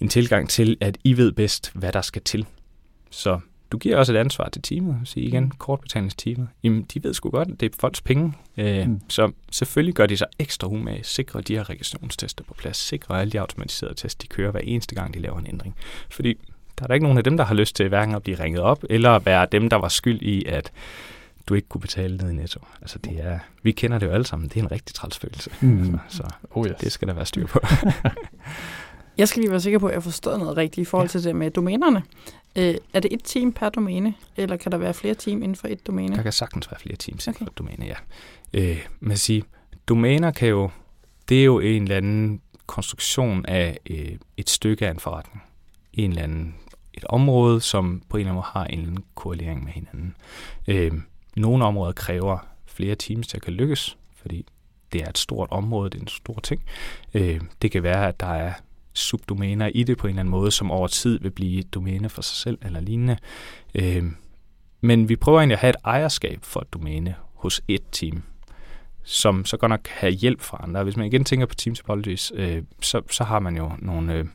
en tilgang til, at I ved bedst, hvad der skal til. Så du giver også et ansvar til teamet. Så igen, mm. kortbetalingsteamet. Jamen, de ved sgu godt, at det er folks penge. Øh, mm. Så selvfølgelig gør de sig ekstra umage. Sikre de her registrationstester på plads. Sikre alle de automatiserede tests, de kører hver eneste gang, de laver en ændring. Fordi der er der ikke nogen af dem, der har lyst til hverken at blive ringet op, eller at være dem, der var skyld i, at du ikke kunne betale ned i netto. Altså det er, vi kender det jo alle sammen. Det er en rigtig træls følelse. Mm. Så, så oh yes. det skal der være styr på. [LAUGHS] Jeg skal lige være sikker på, at jeg forstår noget rigtigt i forhold ja. til det med domænerne. Øh, er det et team per domæne, eller kan der være flere team inden for et domæne? Der kan sagtens være flere teams okay. inden for et domæne, ja. Øh, man siger, domæner kan jo, det er jo en eller anden konstruktion af øh, et stykke af en forretning. En eller anden, et område, som på en eller anden måde har en eller anden korrelering med hinanden. Øh, nogle områder kræver flere teams til at kan lykkes, fordi det er et stort område, det er en stor ting. Øh, det kan være, at der er subdomæner i det på en eller anden måde, som over tid vil blive et domæne for sig selv eller lignende. Øh, men vi prøver egentlig at have et ejerskab for et domæne hos et team, som så godt nok kan have hjælp fra andre. Hvis man igen tænker på Team Topologies, øh, så, så har man jo nogle, øh,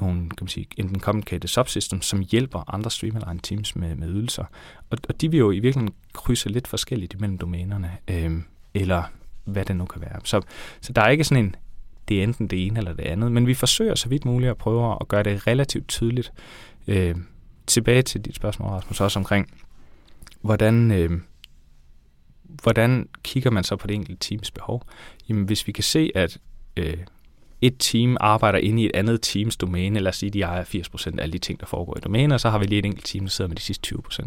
nogle kan man sige, enten complicated subsystems, som hjælper andre streamline teams med, med ydelser. Og, og de vil jo i virkeligheden krydse lidt forskelligt imellem domænerne, øh, eller hvad det nu kan være. Så, så der er ikke sådan en, det er enten det ene eller det andet. Men vi forsøger så vidt muligt at prøve at gøre det relativt tydeligt. Øh, tilbage til dit spørgsmål, Rasmus, også omkring, hvordan, øh, hvordan kigger man så på det enkelte teams behov? Jamen, hvis vi kan se, at øh, et team arbejder inde i et andet teams domæne, lad os sige, de ejer 80% af alle de ting, der foregår i domænet, og så har vi lige et enkelt team, der sidder med de sidste 20%. Så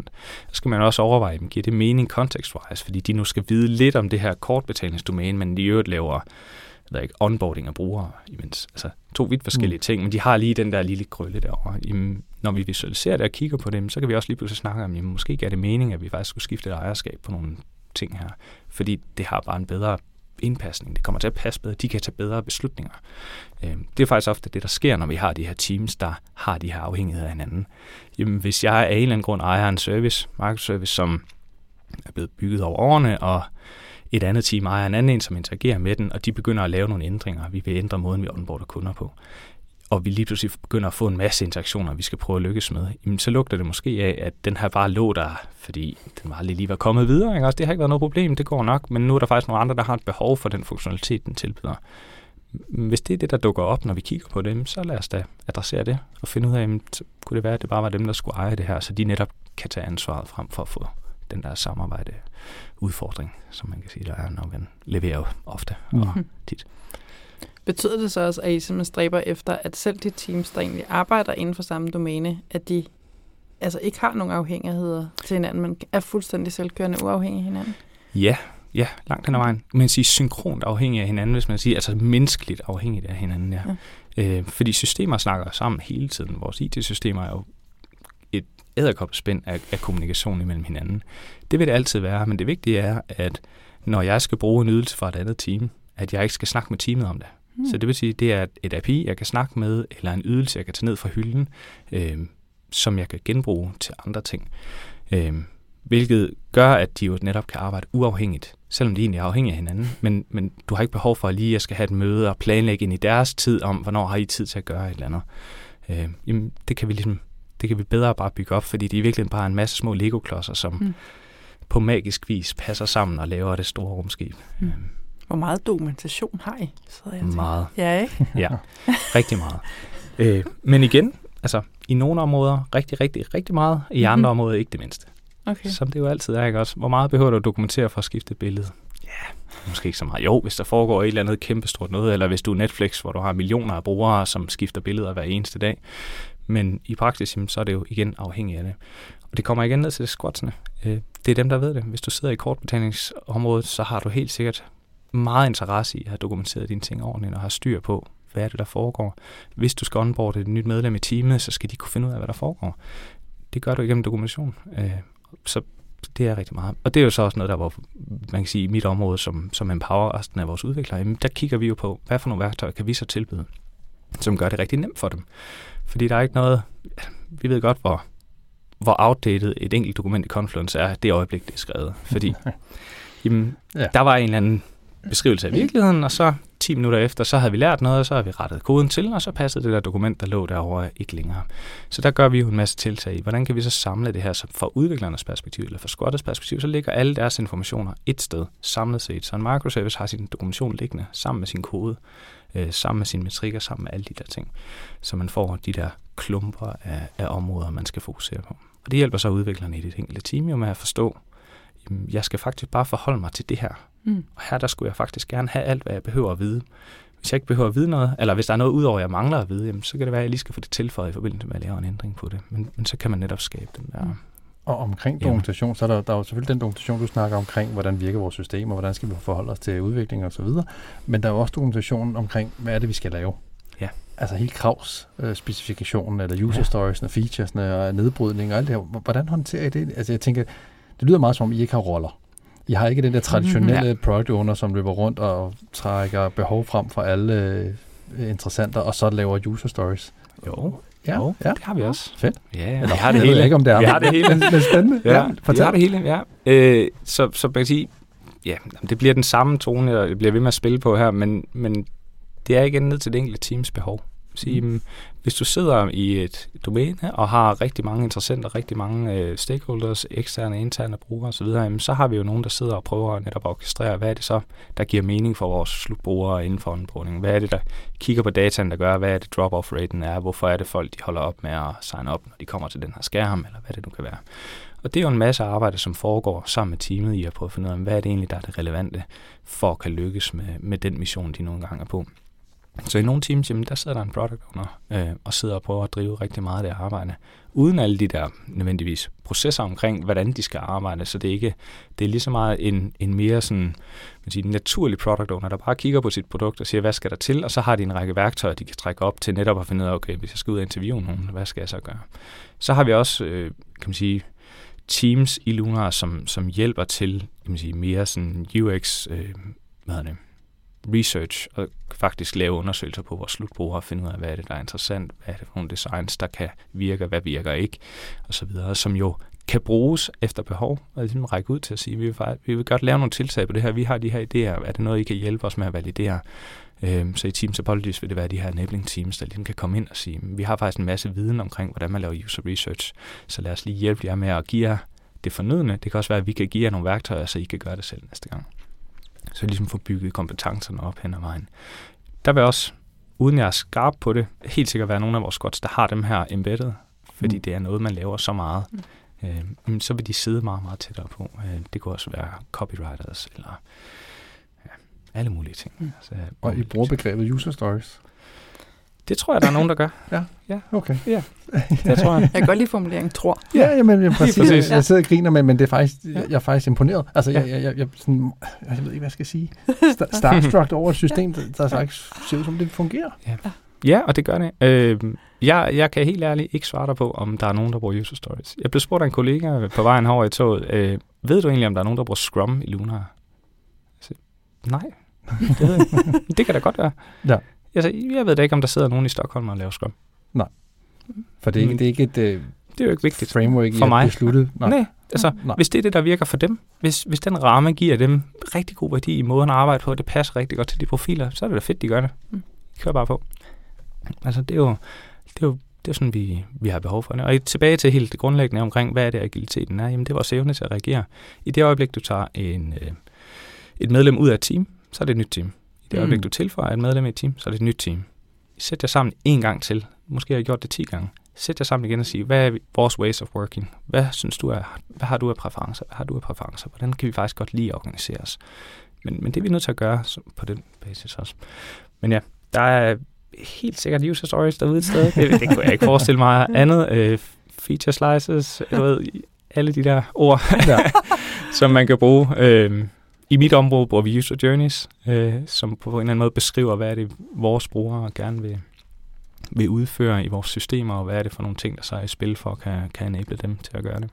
skal man også overveje, giver det mening context-wise, fordi de nu skal vide lidt om det her kortbetalingsdomæne, men de i øvrigt laver ved ikke, onboarding af brugere imens. Altså to vidt forskellige mm. ting, men de har lige den der lille krølle derovre. Jamen, når vi visualiserer det og kigger på dem, så kan vi også lige pludselig snakke om, jamen, måske er det mening, at vi faktisk skulle skifte et ejerskab på nogle ting her, fordi det har bare en bedre indpasning. Det kommer til at passe bedre. De kan tage bedre beslutninger. Øh, det er faktisk ofte det, der sker, når vi har de her teams, der har de her afhængigheder af hinanden. Jamen, hvis jeg af en eller anden grund ejer en service, markedsservice, som er blevet bygget over årene, og et andet team ejer en anden en, som interagerer med den, og de begynder at lave nogle ændringer. Vi vil ændre måden, vi onboarder kunder på. Og vi lige pludselig begynder at få en masse interaktioner, vi skal prøve at lykkes med. Jamen, så lugter det måske af, at den her bare lå der, fordi den var aldrig lige var kommet videre. Ikke? Også det har ikke været noget problem, det går nok, men nu er der faktisk nogle andre, der har et behov for den funktionalitet, den tilbyder. Hvis det er det, der dukker op, når vi kigger på dem, så lad os da adressere det og finde ud af, jamen, så kunne det være, at det bare var dem, der skulle eje det her, så de netop kan tage ansvaret frem for at få den der samarbejde udfordring, som man kan sige, der er, når man leverer ofte mm. og tit. Betyder det så også, at I simpelthen stræber efter, at selv de teams, der egentlig arbejder inden for samme domæne, at de altså ikke har nogen afhængigheder til hinanden, men er fuldstændig selvkørende uafhængige af hinanden? Ja, ja, langt hen ad vejen. Man siger synkront afhængige af hinanden, hvis man siger, altså menneskeligt afhængigt af hinanden, ja. ja. Øh, fordi systemer snakker sammen hele tiden. Vores IT-systemer er jo æderkopspænd af, af kommunikation imellem hinanden. Det vil det altid være, men det vigtige er, at når jeg skal bruge en ydelse fra et andet team, at jeg ikke skal snakke med teamet om det. Mm. Så det vil sige, det er et API, jeg kan snakke med, eller en ydelse, jeg kan tage ned fra hylden, øh, som jeg kan genbruge til andre ting. Øh, hvilket gør, at de jo netop kan arbejde uafhængigt, selvom de egentlig er afhængige af hinanden. Men, men du har ikke behov for at lige at skal have et møde og planlægge ind i deres tid om, hvornår har I tid til at gøre et eller andet. Øh, jamen, det kan vi ligesom det kan vi bedre bare bygge op, fordi det er virkelig bare en masse små Lego-klodser, som mm. på magisk vis passer sammen og laver det store rumskib. Mm. Øh, Hvor meget dokumentation har I? Sidder jeg tænker. meget. Ja, ikke? [LAUGHS] Ja, rigtig meget. Øh, men igen, altså i nogle områder rigtig, rigtig, rigtig meget. I andre Mhm. områder ikke det mindste. Okay. Som det jo altid er, ikke også? Hvor meget behøver du at dokumentere for at skifte et billede? Ja, måske ikke så meget. Jo, hvis der foregår et eller andet kæmpestort noget, eller hvis du er Netflix, hvor du har millioner af brugere, som skifter billeder hver eneste dag. Men i praksis, jamen, så er det jo igen afhængigt af det. Og det kommer igen ned til squatsene. Øh, Det er dem, der ved det. Hvis du sidder i kortbetalingsområdet, så har du helt sikkert meget interesse i at have dokumenteret dine ting ordentligt og have styr på, hvad er det, der foregår. Hvis du skal onboarde et nyt medlem i teamet, så skal de kunne finde ud af, hvad der foregår. Det gør du igennem dokumentation. Øh, Så det er rigtig meget. Og det er jo så også noget, der hvor man kan sige, i mit område, som, som empower resten af vores udviklere, jamen, der kigger vi jo på, hvad for nogle værktøjer kan vi så tilbyde, som gør det rigtig nemt for dem. Fordi der er ikke noget, vi ved godt, hvor, hvor outdated et enkelt dokument i Confluence er, det øjeblik, det er skrevet. Fordi [LAUGHS] jamen, Ja. der var en eller anden beskrivelse af virkeligheden, og så 10 minutter efter, så havde vi lært noget, og så har vi rettet koden til, og så passede det der dokument, der lå derovre, ikke længere. Så der gør vi jo en masse tiltag i. Hvordan kan vi så samle det her så fra udviklernes perspektiv, eller fra squatters perspektiv, så ligger alle deres informationer et sted, samlet set. Så en microservice har sin dokumentation liggende sammen med sin kode, øh, sammen med sine metrikker, sammen med alle de der ting, så man får de der klumper af, af områder, man skal fokusere på. Og det hjælper så udviklerne i det enkelte team jo med at forstå, jamen, jeg skal faktisk bare forholde mig til det her. Mm. Og her der skulle jeg faktisk gerne have alt, hvad jeg behøver at vide. Hvis jeg ikke behøver at vide noget, eller hvis der er noget udover, jeg mangler at vide, jamen, så kan det være, at jeg lige skal få det tilføjet i forbindelse med at lave en ændring på det. Men, men så kan man netop skabe den der... Mm. Og omkring dokumentation, så er der, der er jo selvfølgelig den dokumentation, du snakker omkring, hvordan virker vores system, og hvordan skal vi forholde os til udvikling og så videre. Men der er jo også dokumentation omkring, hvad er det, vi skal lave. Ja. Altså helt kravs øh, specifikationen, eller user Ja. stories, og featuresne, og nedbrydning og alt det her. Hvordan håndterer I det? Altså jeg tænker, det lyder meget som om, I ikke har roller. I har ikke den der traditionelle Ja. product owner, som løber rundt og trækker behov frem for alle øh, interessenter, og så laver user stories. Jo, Ja, jo ja. det har vi også. Fedt. Ja, Eller, vi har det jeg hele. ikke, om det er. Vi har det hele. [LAUGHS] Men, men spændende. Ja, ja vi fortæl. har det hele, ja. Øh, så, så man kan sige, ja, det bliver den samme tone, jeg bliver ved med at spille på her, men, men det er igen ned til det enkelte teams behov. Sige, mm. Hvis du sidder i et domæne og har rigtig mange interessenter, rigtig mange øh, stakeholders, eksterne, interne brugere osv., jamen, så har vi jo nogen, der sidder og prøver at netop orkestrere, hvad er det så, der giver mening for vores slutbrugere inden for onboarding? Hvad er det, der kigger på dataen, der gør, hvad er det drop-off-raten er? Hvorfor er det folk, de holder op med at signe op, når de kommer til den her skærm, eller hvad det nu kan være? Og det er jo en masse arbejde, som foregår sammen med teamet i at prøve at finde ud af, hvad er det egentlig, der er det relevante for at kan lykkes med, med den mission, de nogle gange er på. Så i nogle teams, jamen, der sidder der en product owner øh, og sidder og prøver at drive rigtig meget af det arbejde, uden alle de der nødvendigvis processer omkring, hvordan de skal arbejde. Så det er ikke det er lige så meget en, en mere sådan, man siger, naturlig product owner, der bare kigger på sit produkt og siger, hvad skal der til, og så har de en række værktøjer, de kan trække op til netop at finde ud af, okay, hvis jeg skal ud og interviewe nogen, hvad skal jeg så gøre? Så har vi også, øh, kan man sige, teams i Lunar, som, som hjælper til kan man sige, mere sådan UX, øh, hvad hedder det, research og faktisk lave undersøgelser på vores slutbrugere og finde ud af, hvad er det, der er interessant, hvad er det for nogle designs, der kan virke, hvad virker ikke, og så videre, som jo kan bruges efter behov, og ligesom række ud til at sige, vi vil, vi vil godt lave nogle tiltag på det her, vi har de her idéer, er det noget, I kan hjælpe os med at validere? Øhm, så i Teams Apologies vil det være de her enabling teams, der ligesom kan komme ind og sige, vi har faktisk en masse viden omkring, hvordan man laver user research, så lad os lige hjælpe jer med at give jer det fornødne. Det kan også være, at vi kan give jer nogle værktøjer, så I kan gøre det selv næste gang. Så ligesom få bygget kompetencerne op hen ad vejen. Der vil også, uden jeg er skarp på det, helt sikkert være nogle af vores squads, der har dem her embedded, fordi Mm. det er noget, man laver så meget. Mm. Øh, men så vil de sidde meget, meget tættere på. Øh, det kunne også være copywriters, eller ja, alle mulige ting. Mm. Altså, Og I bruger begrebet user stories. Det tror jeg, der er nogen, der gør. [LAUGHS] Okay. Det tror jeg. Jeg kan godt lide formuleringen tror. Ja, jamen, jamen præcis. præcis. Jeg, jeg sidder og griner med, men det er faktisk, Ja. jeg, jeg er faktisk imponeret. Altså, jeg, jeg, jeg, jeg, sådan, jeg ved ikke, hvad jeg skal sige. [LAUGHS] Sta- Starstruck over et system, der, der faktisk ser ud som, det fungerer. Ja, og det gør det. Øh, jeg, jeg kan helt ærligt ikke svare dig på, om der er nogen, der bruger user stories. Jeg blev spurgt af en kollega på vejen herover i toget, øh, ved du egentlig, om der er nogen, der bruger Scrum i Lunar? Så, nej, det ved jeg ikke. [LAUGHS] Det kan da godt være. Ja. Jeg, sagde, jeg ved da ikke, om der sidder nogen i Stockholm og laver Scrum. For det er ikke, Mm. det er ikke et uh, Det er jo ikke vigtigt. framework, I For mig. besluttet. Nej. Nej, altså, Nej. hvis det er det, der virker for dem, hvis, hvis den ramme giver dem rigtig god værdi i måden at arbejde på, det passer rigtig godt til de profiler, så er det da fedt, de gør det. Mm. Kør bare på. Altså, det er jo, det er jo det er sådan, vi, vi har behov for det. Og tilbage til helt det grundlæggende omkring, hvad er det, agiliteten er? Jamen, det er vores evne til at reagere. I det øjeblik, du tager en, øh, et medlem ud af et team, så er det et nyt team. I det øjeblik, du tilføjer et medlem i et team, så er det et nyt team. Sæt jer sammen en gang til. Måske har jeg gjort det 10 gange. Sæt jer sammen igen og sige, hvad er vores ways of working? Hvad synes du er, hvad har du af præferencer? Hvad har du af præferencer? Hvordan kan vi faktisk godt lige organisere os? Men, men det er vi nødt til at gøre på den basis også. Men ja, der er helt sikkert user stories derude et sted. Det, det kunne jeg ikke forestille mig andet. Uh, feature slices, jeg ved, alle de der ord, [LAUGHS] som man kan bruge. Uh, I mit område bruger vi user journeys, uh, som på en eller anden måde beskriver, hvad er det, vores brugere gerne vil, vil udføre i vores systemer, og hvad er det for nogle ting, der så er i spil for, kan, kan enable dem til at gøre det.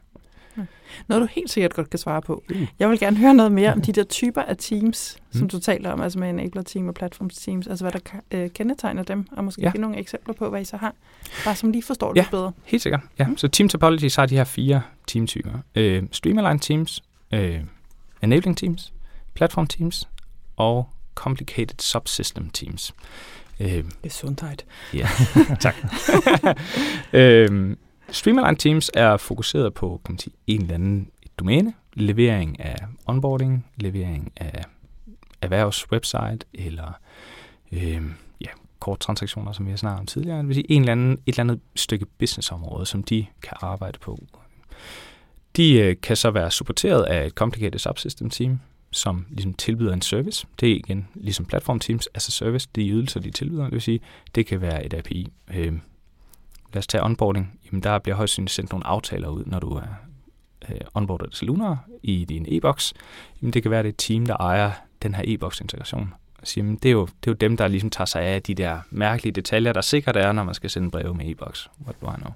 Noget, du helt sikkert godt kan svare på. Mm. Jeg vil gerne høre noget mere om de der typer af teams, mm. som du taler om, altså med enabler team og platforms teams, altså hvad der øh, kendetegner dem, og måske ja. give nogle eksempler på, hvad I så har, bare som lige forstår det ja, lidt bedre. helt sikkert. Ja. Mm. Så Team Topology har de her fire teamtyper. Øh, Streamline teams, øh, Enabling teams, Platform teams og Complicated Subsystem teams. Øh, Gesundheit. Ja, [LAUGHS] tak. [LAUGHS] øh, Streamline Teams er fokuseret på kan man sige, en eller anden domæne, levering af onboarding, levering af erhvervswebsite eller øh, ja, korttransaktioner, som vi har snakket om tidligere. Det vil sige en eller anden, et eller andet stykke businessområde, som de kan arbejde på. De øh, kan så være supporteret af et complicated subsystem team, som ligesom tilbyder en service. Det er igen ligesom platform teams as a service, de ydelser, de tilbyder. Det vil sige, det kan være et API. Øh, lad os tage onboarding, jamen der bliver højst sandsynligt sendt nogle aftaler ud, når du er øh, onboardet til Lunar i din e-boks. Jamen det kan være, det er et team, der ejer den her e-boks integration. Så, jamen, det, er jo, det er jo dem, der ligesom tager sig af de der mærkelige detaljer, der sikkert er, når man skal sende breve med e-boks. What do I know?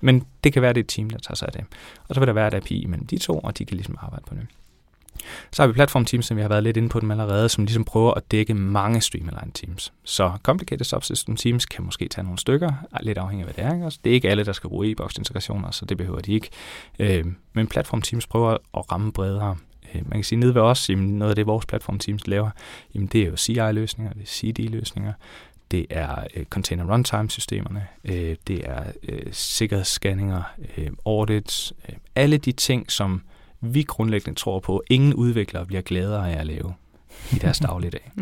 Men det kan være, det er et team, der tager sig af det. Og så vil der være et API mellem de to, og de kan ligesom arbejde på det. Så har vi platformteams, som vi har været lidt inde på dem allerede, som ligesom prøver at dække mange streamline teams. Så complicated subsystem teams kan måske tage nogle stykker, lidt afhængig af hvad det er. Også. Det er ikke alle, der skal bruge e-box integrationer, så det behøver de ikke. Øh, men platformteams prøver at ramme bredere. Øh, man kan sige, nede ved os, jamen noget af det, vores platform teams laver, jamen det er jo CI-løsninger, det er CD-løsninger, det er øh, container runtime-systemerne, øh, det er øh, sikkerhedsscanninger, øh, audits, øh, alle de ting, som vi grundlæggende tror på, at ingen udviklere bliver gladere af at lave i deres [LAUGHS] dagligdag.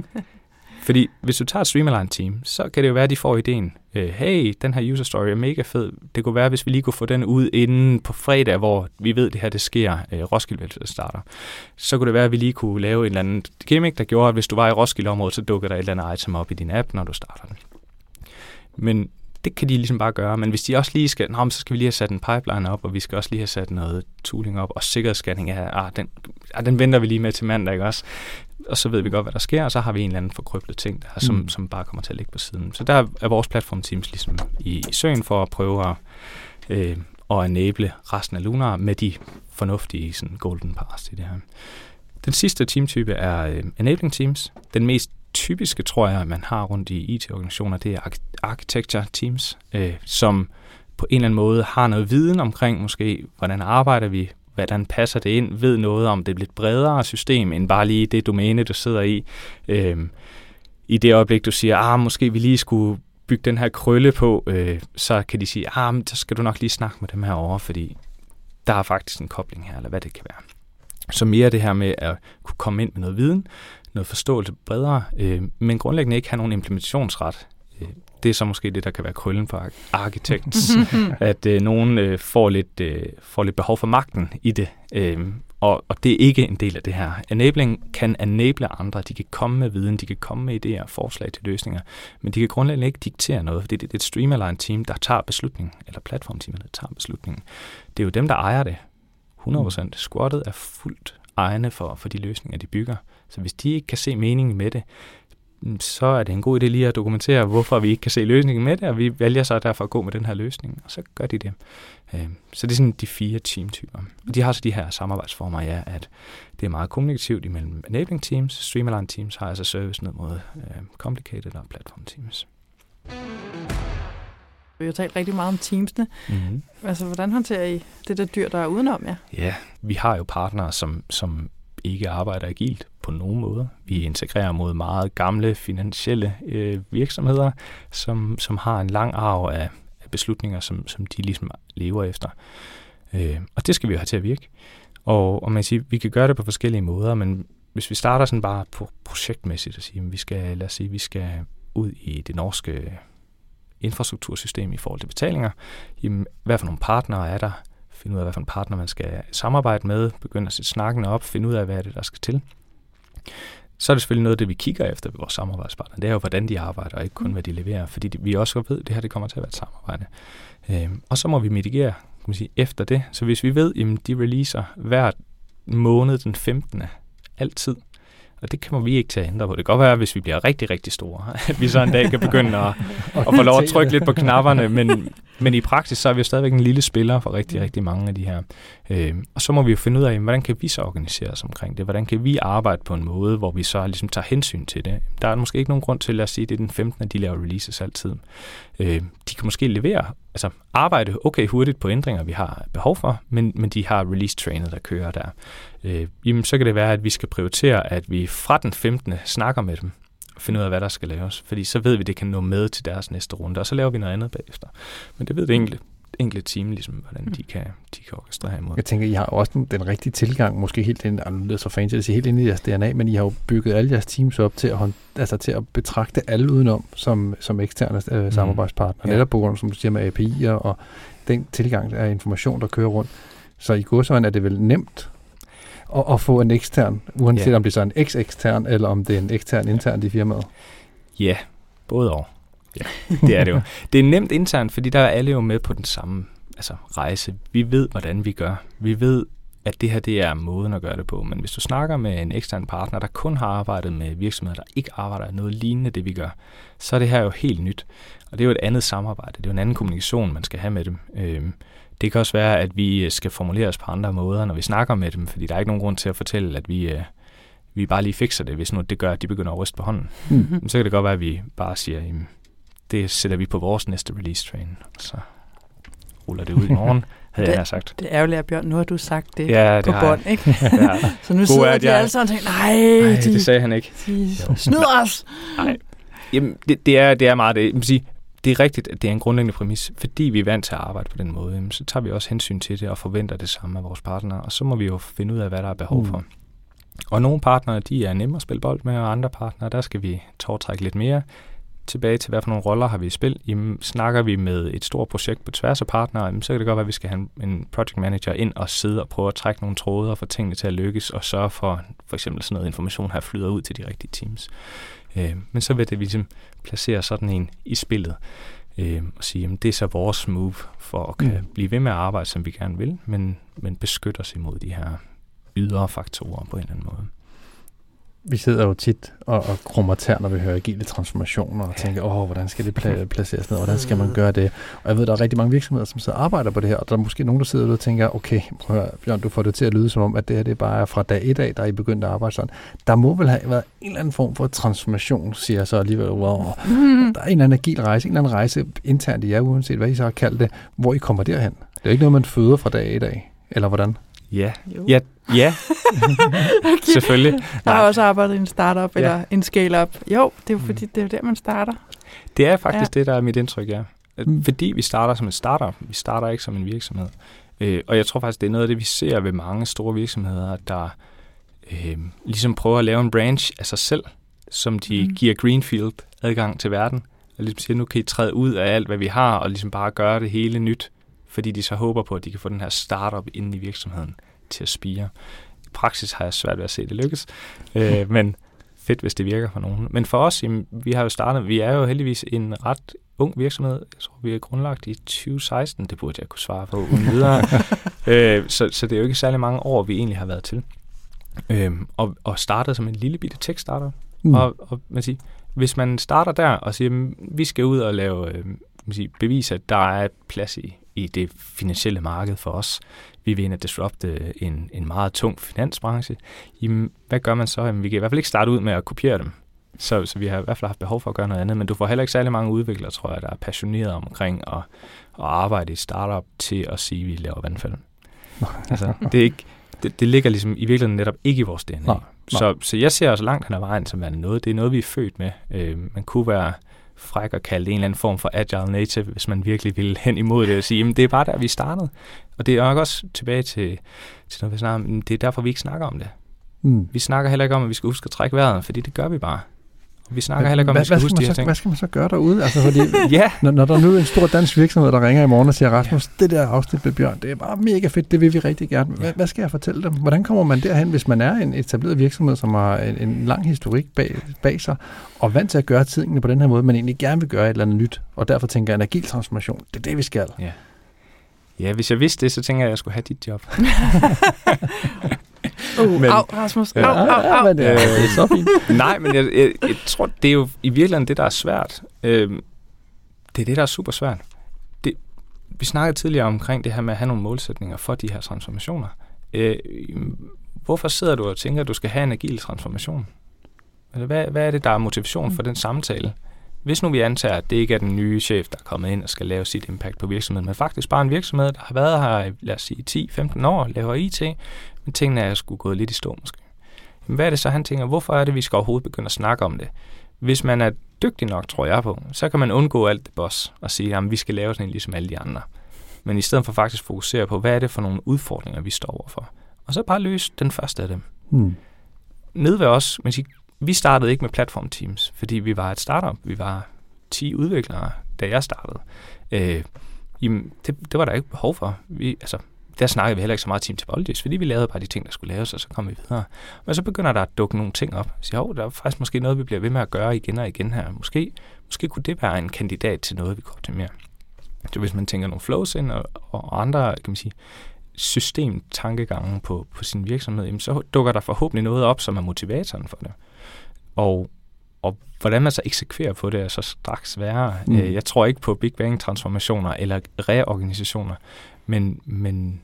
Fordi hvis du tager et Streamline-team, så kan det jo være, at de får ideen, øh, hey, den her user story er mega fed. Det kunne være, hvis vi lige kunne få den ud inden på fredag, hvor vi ved, at det her det sker, øh, Roskilde starter. Så kunne det være, at vi lige kunne lave en eller anden gimmick, der gjorde, at hvis du var i Roskilde-området, så dukker der et eller andet item op i din app, når du starter den. Men det kan de ligesom bare gøre, men hvis de også lige skal, nå, så skal vi lige have sat en pipeline op, og vi skal også lige have sat noget tooling op, og sikkerhedsscanning, ja, ah, den, ah, den venter vi lige med til mandag, ikke også? Og så ved vi godt, hvad der sker, og så har vi en eller anden forkryblet ting, der, som, mm. som bare kommer til at ligge på siden. Så der er vores platformteams ligesom i, i søen for at prøve at, øh, at enable resten af Lunar med de fornuftige sådan, golden parts i det her. Den sidste teamtype er øh, enabling teams. Den mest typiske, tror jeg, man har rundt i IT-organisationer, det er architecture teams, øh, som på en eller anden måde har noget viden omkring måske, hvordan arbejder vi, hvordan passer det ind, ved noget om det lidt bredere system, end bare lige det domæne, du sidder i. Øh, I det øjeblik, du siger, ah, måske vi lige skulle bygge den her krølle på, øh, så kan de sige, ah, men så skal du nok lige snakke med dem her over, fordi der er faktisk en kobling her, eller hvad det kan være. Så mere det her med at kunne komme ind med noget viden, noget forståelse bredere, øh, men grundlæggende ikke have nogen implementationsret. Øh, det er så måske det, der kan være krøllen for architects, [LAUGHS] at øh, nogen øh, får, lidt, øh, får lidt behov for magten i det, øh, og, og det er ikke en del af det her. Enabling kan enable andre, de kan komme med viden, de kan komme med idéer og forslag til løsninger, men de kan grundlæggende ikke diktere noget, fordi det, det er et streamline team, der tager beslutningen, eller platformteamet, der tager beslutningen. Det er jo dem, der ejer det. 100%. Squattet er fuldt egne for, for de løsninger, de bygger. Så hvis de ikke kan se meningen med det, så er det en god idé lige at dokumentere, hvorfor vi ikke kan se løsningen med det, og vi vælger så derfor at gå med den her løsning, og så gør de det. Øhm, så det er sådan de fire teamtyper. Og de har så de her samarbejdsformer, ja, at det er meget kommunikativt imellem enabling teams, streamline teams har altså service ned mod øh, complicated og platform teams. Vi har talt rigtig meget om teamsene. Mm-hmm. Altså, hvordan håndterer I det der dyr, der er udenom jer? Ja, vi har jo partnere, som, som ikke arbejder agilt på nogen måde. Vi integrerer mod meget gamle finansielle øh, virksomheder, som, som har en lang arv af, af beslutninger, som, som de ligesom lever efter. Øh, og det skal vi jo have til at virke. Og, og man siger, vi kan gøre det på forskellige måder, men hvis vi starter sådan bare på projektmæssigt og siger, at vi skal, lad os sige, vi skal ud i det norske infrastruktursystem i forhold til betalinger, jamen, hvad for nogle partnere er der, finde ud af, hvad for en partner man skal samarbejde med, begynde at sætte snakken op, finde ud af, hvad er det, der skal til. Så er det selvfølgelig noget af det, vi kigger efter ved vores samarbejdspartner. Det er jo, hvordan de arbejder, og ikke kun, hvad de leverer. Fordi vi også ved, at det her det kommer til at være et samarbejde. Øhm, og så må vi mitigere kan man sige, efter det. Så hvis vi ved, at de releaser hver måned den 15. altid, og det kommer vi ikke til at ændre på. Det kan godt være, hvis vi bliver rigtig, rigtig store, [LAUGHS] at vi så en dag kan begynde at, at få lov at trykke lidt på knapperne, [LAUGHS] men, men i praksis så er vi jo stadigvæk en lille spiller for rigtig, rigtig mange af de her. Øh, og så må vi jo finde ud af, hvordan kan vi så organisere os omkring det? Hvordan kan vi arbejde på en måde, hvor vi så ligesom tager hensyn til det? Der er måske ikke nogen grund til at sige, at det er den 15. at de laver releases altid. Øh, de kan måske levere, altså arbejde okay hurtigt på ændringer, vi har behov for, men, men de har release-trainet, der kører der. Øh, jamen, så kan det være, at vi skal prioritere, at vi fra den 15. snakker med dem, og finde ud af, hvad der skal laves. Fordi så ved vi, at det kan nå med til deres næste runde, og så laver vi noget andet bagefter. Men det ved det enkelte, enkelte team, ligesom, hvordan de kan, de kan orkestrere imod. Jeg tænker, I har også den, den rigtige tilgang, måske helt ind, og nu er så fancy at sige, helt ind i jeres DNA, men I har jo bygget alle jeres teams op til at, altså til at betragte alle udenom som, som eksterne øh, mm. samarbejdspartnere. Ja. Netop på grund, som du siger, med API'er og den tilgang af information, der kører rundt. Så i godsøjne er det vel nemt at, at få en ekstern, uanset ja. om det er så en eks-ekstern, eller om det er en ekstern intern i firmaet? Ja, både og. Ja, det er det jo. [LAUGHS] Det er nemt internt, fordi der er alle jo med på den samme altså, rejse. Vi ved, hvordan vi gør. Vi ved, at det her det er måden at gøre det på. Men hvis du snakker med en ekstern partner, der kun har arbejdet med virksomheder, der ikke arbejder noget lignende det, vi gør, så er det her jo helt nyt. Og det er jo et andet samarbejde. Det er jo en anden kommunikation, man skal have med dem. Øhm, det kan også være, at vi skal formulere os på andre måder, når vi snakker med dem, fordi der er ikke nogen grund til at fortælle, at vi, øh, vi bare lige fikser det, hvis nu det gør, at de begynder at ryste på hånden. Mm-hmm. Så kan det godt være, at vi bare siger, det sætter vi på vores næste release train, så ruller det ud i morgen, [LAUGHS] havde det, jeg sagt. Det er ærgerligt, Bjørn. Nu har du sagt det, ja, det på bånd, ikke? [LAUGHS] ja. Så nu God sidder de jeg... alle sammen og tænker, nej, nej de, det sagde han ikke. De snyder os. Nej. Jamen, det, det, er, det er meget det. Man sige, det er rigtigt, at det er en grundlæggende præmis. Fordi vi er vant til at arbejde på den måde, så tager vi også hensyn til det og forventer det samme af vores partnere. Og så må vi jo finde ud af, hvad der er behov for. Mm. Og nogle partnere, de er nemme at spille bold med, og andre partnere, der skal vi tårtrække lidt mere tilbage til, hvad for nogle roller har vi i spil. Jamen, snakker vi med et stort projekt på tværs af partnere, jamen, så kan det godt være, at vi skal have en project manager ind og sidde og prøve at trække nogle tråde og få tingene til at lykkes, og sørge for, for eksempel sådan noget information her flyder ud til de rigtige teams. Øh, men så vil det ligesom placere sådan en i spillet øh, og sige, at det er så vores move for at kan mm. blive ved med at arbejde, som vi gerne vil, men, men beskytte os imod de her ydre faktorer på en eller anden måde vi sidder jo tit og, og krummer tær, når vi hører agile transformationer, og tænker, åh, hvordan skal det pla- [LAUGHS] placeres ned, hvordan skal man gøre det? Og jeg ved, der er rigtig mange virksomheder, som sidder og arbejder på det her, og der er måske nogen, der sidder og tænker, okay, prøv at høre, Bjørn, du får det til at lyde som om, at det her det er bare fra dag et af, der er I begyndt at arbejde sådan. Der må vel have været en eller anden form for transformation, siger jeg så alligevel, wow. [LAUGHS] Mm. Der er en eller anden agil rejse, en eller anden rejse internt i jer, uanset hvad I så har kaldt det, hvor I kommer derhen. Det er ikke noget, man føder fra dag et af, eller hvordan? Ja, ja, ja. [LAUGHS] okay. selvfølgelig. Jeg har også arbejdet i en startup ja. eller en scale-up. Jo, det er jo fordi, det er jo der, man starter. Det er faktisk ja. det, der er mit indtryk, ja. Mm. Fordi vi starter som en startup, vi starter ikke som en virksomhed. Øh, og jeg tror faktisk, det er noget af det, vi ser ved mange store virksomheder, der øh, ligesom prøver at lave en branch af sig selv, som de mm. giver Greenfield adgang til verden. Og ligesom siger, nu kan I træde ud af alt, hvad vi har, og ligesom bare gøre det hele nyt fordi de så håber på, at de kan få den her startup inde i virksomheden til at spire. I praksis har jeg svært ved at se det lykkes, [LAUGHS] øh, men fedt, hvis det virker for nogen. Men for os, jamen, vi har jo startet, vi er jo heldigvis en ret ung virksomhed. Jeg tror, vi er grundlagt i 2016. Det burde jeg kunne svare på uden videre. [LAUGHS] øh, så, så det er jo ikke særlig mange år, vi egentlig har været til. Øh, og, og startet som en lille bitte tech-starter. Mm. Og, og man siger, hvis man starter der og siger, vi skal ud og lave, øh, man siger, bevise, at der er plads i, i det finansielle marked for os. Vi vil ind og disrupte en, en meget tung finansbranche. Jamen, hvad gør man så? Jamen, vi kan i hvert fald ikke starte ud med at kopiere dem. Så, så vi har i hvert fald haft behov for at gøre noget andet, men du får heller ikke særlig mange udviklere, tror jeg, der er passionerede omkring at, at arbejde i startup til at sige, at vi laver vandfald. [LAUGHS] altså, det, er ikke, det, det ligger ligesom i virkeligheden netop ikke i vores DNA. Nej, nej. Så, så jeg ser også langt hen ad vejen som er noget. Det er noget, vi er født med. Øh, man kunne være fræk at kalde det en eller anden form for agile native, hvis man virkelig vil hen imod det og sige, jamen det er bare der, vi startede. Og det er nok også tilbage til, til noget, vi snakker om, det er derfor, vi ikke snakker om det. Mm. Vi snakker heller ikke om, at vi skal huske at trække vejret, fordi det gør vi bare. Vi snakker heller ikke om, at vi skal, de her ting. Hvad skal man så gøre derude? Altså, fordi, [LAUGHS] ja. når, når der nu er en stor dansk virksomhed, der ringer i morgen og siger, Rasmus, ja. det der afsnit med Bjørn, det er bare mega fedt, det vil vi rigtig gerne. Hvad, ja. hvad skal jeg fortælle dem? Hvordan kommer man derhen, hvis man er en etableret virksomhed, som har en, en lang historik bag, bag sig, og vant til at gøre tingene på den her måde, men egentlig gerne vil gøre et eller andet nyt, og derfor tænker jeg, en agil transformation, det er det, vi skal. Ja. Ja, hvis jeg vidste det, så tænker jeg, at jeg skulle have dit job. [LAUGHS] [LAUGHS] Uh, [LAUGHS] men, au, Rasmus. Au, au, au. Ja, men, øh, det er så fint. [LAUGHS] Nej, men jeg, jeg, jeg tror, det er jo i virkeligheden det, der er svært. Øh, det er det, der er super svært. Det, vi snakkede tidligere omkring det her med at have nogle målsætninger for de her transformationer. Øh, hvorfor sidder du og tænker, at du skal have en agil transformation? Altså, hvad, hvad er det, der er motivation for den samtale? Hvis nu vi antager, at det ikke er den nye chef, der er kommet ind og skal lave sit impact på virksomheden, men faktisk bare en virksomhed, der har været her i, lad os sige, 10-15 år, laver IT, men tingene er sgu gået lidt i stå måske. Men hvad er det så, han tænker, hvorfor er det, vi skal overhovedet begynde at snakke om det? Hvis man er dygtig nok, tror jeg på, så kan man undgå alt det boss og sige, at vi skal lave sådan en ligesom alle de andre. Men i stedet for faktisk fokusere på, hvad er det for nogle udfordringer, vi står overfor. Og så bare løse den første af dem. Hmm. Nede ved os, men vi startede ikke med platform teams, fordi vi var et startup. Vi var 10 udviklere, da jeg startede. Øh, jamen, det, det var der ikke behov for. Vi, altså, der snakkede vi heller ikke så meget Team Topologies, fordi vi lavede bare de ting, der skulle laves, og så kom vi videre. Men så begynder der at dukke nogle ting op. Så siger, der er faktisk måske noget, vi bliver ved med at gøre igen og igen her. Måske, måske kunne det være en kandidat til noget, vi går til mere. Så hvis man tænker nogle flows ind og, og andre kan man sige, systemtankegange på, på sin virksomhed, jamen så dukker der forhåbentlig noget op, som er motivatoren for det. Og, og hvordan man så eksekverer på det, er så straks værre. Mm. Øh, jeg tror ikke på Big Bang-transformationer eller reorganisationer, men, men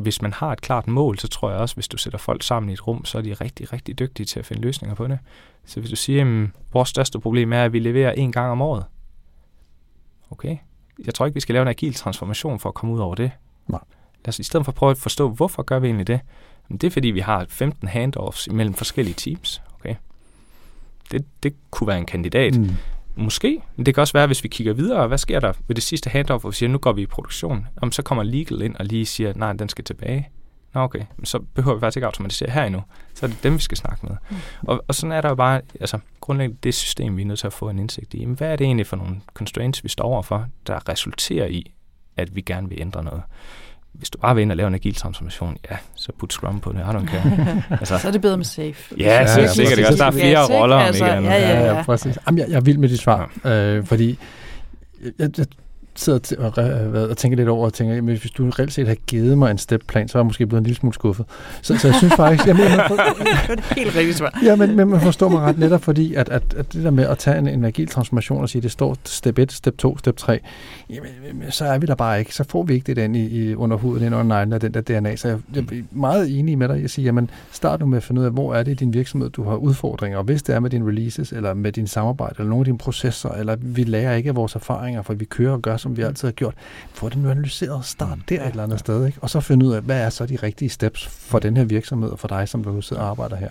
hvis man har et klart mål, så tror jeg også, hvis du sætter folk sammen i et rum, så er de rigtig, rigtig dygtige til at finde løsninger på det. Så hvis du siger, at vores største problem er, at vi leverer en gang om året. Okay, jeg tror ikke, vi skal lave en agil transformation for at komme ud over det. Nej. Lad os i stedet for prøve at forstå, hvorfor gør vi egentlig det? Men det er, fordi vi har 15 handoffs mellem forskellige teams. Okay, det, det kunne være en kandidat. Mm. Måske. Men det kan også være, hvis vi kigger videre, hvad sker der ved det sidste handoff, hvor vi siger, nu går vi i produktion. Om så kommer legal ind og lige siger, nej, den skal tilbage. Nå okay, så behøver vi faktisk ikke automatisere her endnu. Så er det dem, vi skal snakke med. Mm. Og, og sådan er der jo bare, altså grundlæggende det system, vi er nødt til at få en indsigt i. Men hvad er det egentlig for nogle constraints, vi står overfor, der resulterer i, at vi gerne vil ændre noget? Hvis du bare vil ind og lave en agil transformation, ja, så put Scrum på det. I don't care. [LAUGHS] altså, så er det bedre med Safe. Ja, ja, ja, sikkert. Det også, der er flere ja, roller, altså, om ikke Ja, ja, ja. ja, præcis. Jamen, jeg, jeg er vild med dit svar, øh, fordi jeg, jeg sidder og, og, og tænker lidt over og tænker, jamen, hvis du reelt set havde givet mig en stepplan, så var jeg måske blevet en lille smule skuffet. Så, så jeg synes faktisk... Jamen, man for, [LAUGHS] det er helt rigtigt svar. Ja, men, men man forstår mig ret netop, fordi at, at, at det der med at tage en, en agil transformation og sige, det står step 1, step 2, step 3, jamen, så er vi der bare ikke. Så får vi ikke det den i, i under huden, ind under neglen af den der DNA. Så jeg, jeg er meget enig med dig. Jeg siger, jamen, start nu med at finde ud af, hvor er det i din virksomhed, du har udfordringer. Og hvis det er med dine releases, eller med din samarbejde, eller nogle af dine processer, eller vi lærer ikke af vores erfaringer, for vi kører og gør, som vi altid har gjort. Få det nu analyseret. Start mm. der et eller andet sted. Ikke? Og så finde ud af, hvad er så de rigtige steps for den her virksomhed og for dig, som du sidder og arbejder her.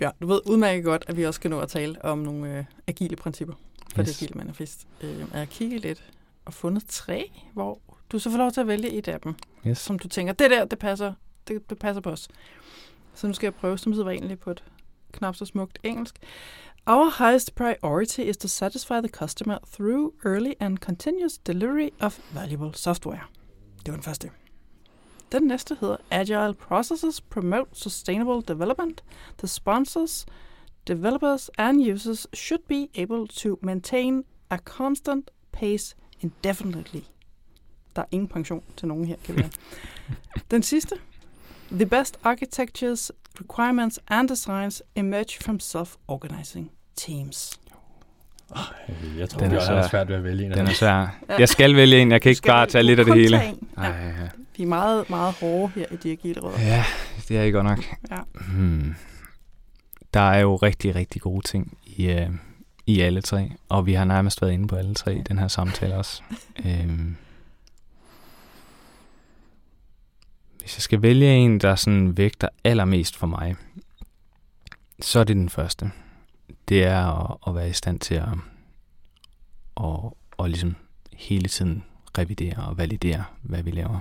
Ja, du ved udmærket godt, at vi også skal nå at tale om nogle øh, agile principper for yes. det agile manifest. Øh, jeg har kigget lidt og fundet tre, hvor du så får lov til at vælge et af dem, yes. som du tænker, det der, det passer, det, det passer på os. Så nu skal jeg prøve, som hedder egentlig på et knap så smukt engelsk. Our highest priority is to satisfy the customer through early and continuous delivery of valuable software. Det var den første. Den næste hedder Agile processes promote sustainable development. The sponsors, developers and users should be able to maintain a constant pace indefinitely. Der er ingen pension til nogen her, kan vi Den sidste. The best architectures, requirements and designs emerge from self-organizing teams. Jeg tror, den er, er svært ved at vælge en Den er svær. Jeg skal vælge en, jeg kan ikke bare tage lidt af det hele. Ej, ja. De er meget, meget hårde her i de agile råd. Ja, det er ikke godt nok. Ja. Hmm. Der er jo rigtig, rigtig gode ting i, uh, i alle tre, og vi har nærmest været inde på alle tre i den her samtale også. um, hvis jeg skal vælge en, der sådan vægter allermest for mig, så er det den første det er at, at være i stand til at, at, at ligesom hele tiden revidere og validere, hvad vi laver.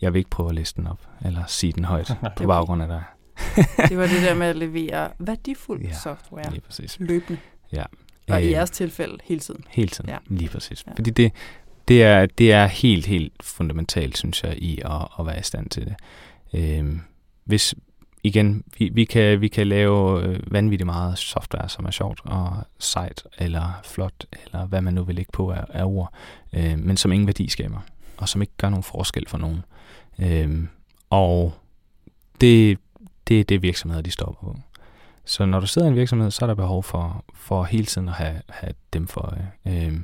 Jeg vil ikke prøve at læse den op, eller sige den højt [LAUGHS] på baggrund af dig. [LAUGHS] det var det der med at levere værdifuld ja, software lige præcis. løbende. Ja. Og i jeres tilfælde hele tiden. Hele tiden, ja. lige præcis. Ja. Fordi det, det, er, det er helt, helt fundamentalt, synes jeg, i at, at være i stand til det. Øhm, hvis, igen, vi, vi, kan, vi kan lave øh, vanvittigt meget software, som er sjovt og sejt, eller flot, eller hvad man nu vil lægge på af, af ord, øh, men som ingen værdi skaber, og som ikke gør nogen forskel for nogen. Øh, og det, det er det, virksomheder de stopper på. Så når du sidder i en virksomhed, så er der behov for, for hele tiden at have, have dem for øje. Øh,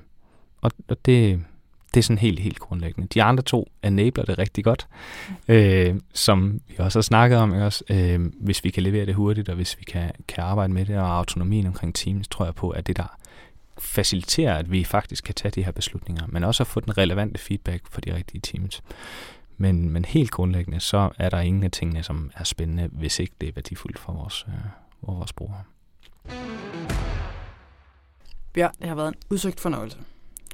og, og det, det er sådan helt, helt grundlæggende. De andre to enabler det rigtig godt, øh, som vi også har snakket om. Også? Øh, hvis vi kan levere det hurtigt, og hvis vi kan, kan arbejde med det, og autonomien omkring teams, tror jeg på, at det der faciliterer, at vi faktisk kan tage de her beslutninger, men også at få den relevante feedback for de rigtige teams. Men, men helt grundlæggende, så er der ingen af tingene, som er spændende, hvis ikke det er værdifuldt for vores, øh, for vores brugere. Bjørn, det har været en udsøgt fornøjelse.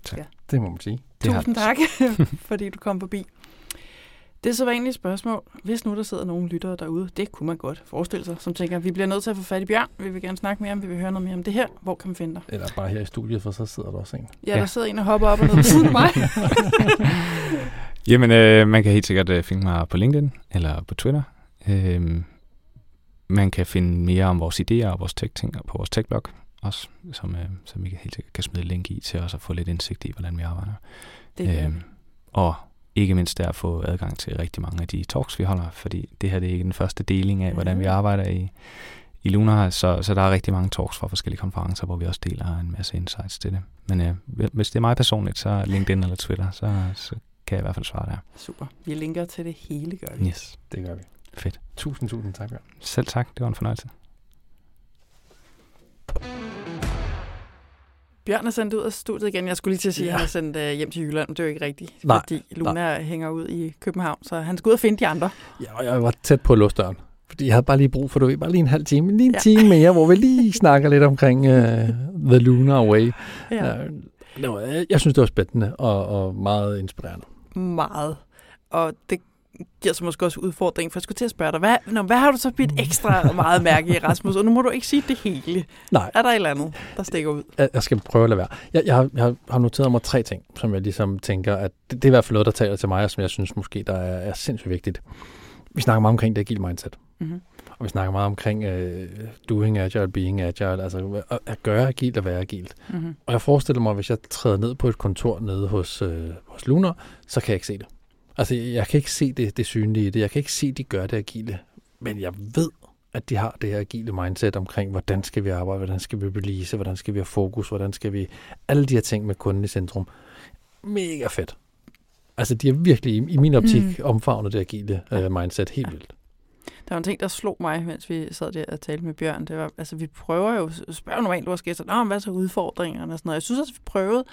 Tak. Ja. Det må man sige. Det Tusind tak, [LAUGHS] fordi du kom forbi. Det er så vanlige spørgsmål. Hvis nu der sidder nogle lyttere derude, det kunne man godt forestille sig, som tænker, vi bliver nødt til at få fat i Bjørn, vi vil gerne snakke mere om, vi vil høre noget mere om det her. Hvor kan man finde dig? Eller bare her i studiet, for så sidder der også en. Ja, der ja. sidder en og hopper op og ned på siden af mig. [LAUGHS] Jamen, øh, man kan helt sikkert øh, finde mig på LinkedIn eller på Twitter. Øh, man kan finde mere om vores idéer og vores tech-ting på vores tech-blog også, som, øh, som vi helt sikkert kan smide link i til os at få lidt indsigt i, hvordan vi arbejder. Det øh, og ikke mindst der at få adgang til rigtig mange af de talks, vi holder, fordi det her det er ikke den første deling af, hvordan vi arbejder i, i Luna, så, så der er rigtig mange talks fra forskellige konferencer, hvor vi også deler en masse insights til det. Men øh, hvis det er mig personligt, så LinkedIn eller Twitter, så, så kan jeg i hvert fald svare der. Super. Vi linker til det hele, gør vi. Yes, det gør vi. Fedt. Tusind, tusind tak, Bjørn. Selv tak. Det var en fornøjelse. Bjørn er sendt ud af studiet igen. Jeg skulle lige til at sige, ja. at han er sendt uh, hjem til Jylland, men det er jo ikke rigtigt, nej, fordi Luna nej. hænger ud i København, så han skal ud og finde de andre. Ja, og jeg var tæt på at låse døren, fordi jeg havde bare lige brug for, du ved, bare lige en halv time, lige en ja. time mere, hvor vi lige snakker lidt omkring uh, The Lunar Way. Ja. Det var, jeg synes, det var spændende og, og meget inspirerende. Meget. Og det giver så måske også udfordring, for jeg skulle til at spørge dig, hvad, nå, hvad har du så bidt ekstra meget mærke i, Rasmus? Og nu må du ikke sige det hele. Nej. Er der et eller andet, der stikker ud? Jeg, jeg skal prøve at lade være. Jeg, jeg, har, jeg har noteret mig tre ting, som jeg ligesom tænker, at det, det er i hvert fald noget, der taler til mig, og som jeg synes måske, der er, er sindssygt vigtigt. Vi snakker meget omkring det agile mindset. Mm-hmm. Og vi snakker meget omkring uh, doing agile, being agile, altså at, gøre agilt og være agilt. Mm-hmm. Og jeg forestiller mig, at hvis jeg træder ned på et kontor nede hos, uh, hos Lunar, så kan jeg ikke se det. Altså, jeg kan ikke se det, det synlige i det. Jeg kan ikke se, de gør det agile. Men jeg ved, at de har det her agile mindset omkring, hvordan skal vi arbejde, hvordan skal vi release, hvordan skal vi have fokus, hvordan skal vi... Alle de her ting med kunden i centrum. Mega fedt. Altså, de er virkelig, i min optik, mm. omfavnet det agile uh, mindset helt vildt. Der var en ting, der slog mig, mens vi sad der og talte med Bjørn. Det var, altså, vi prøver jo, spørger normalt vores gæster, Nå, hvad er så udfordringerne og sådan noget. Jeg synes også, vi prøvede.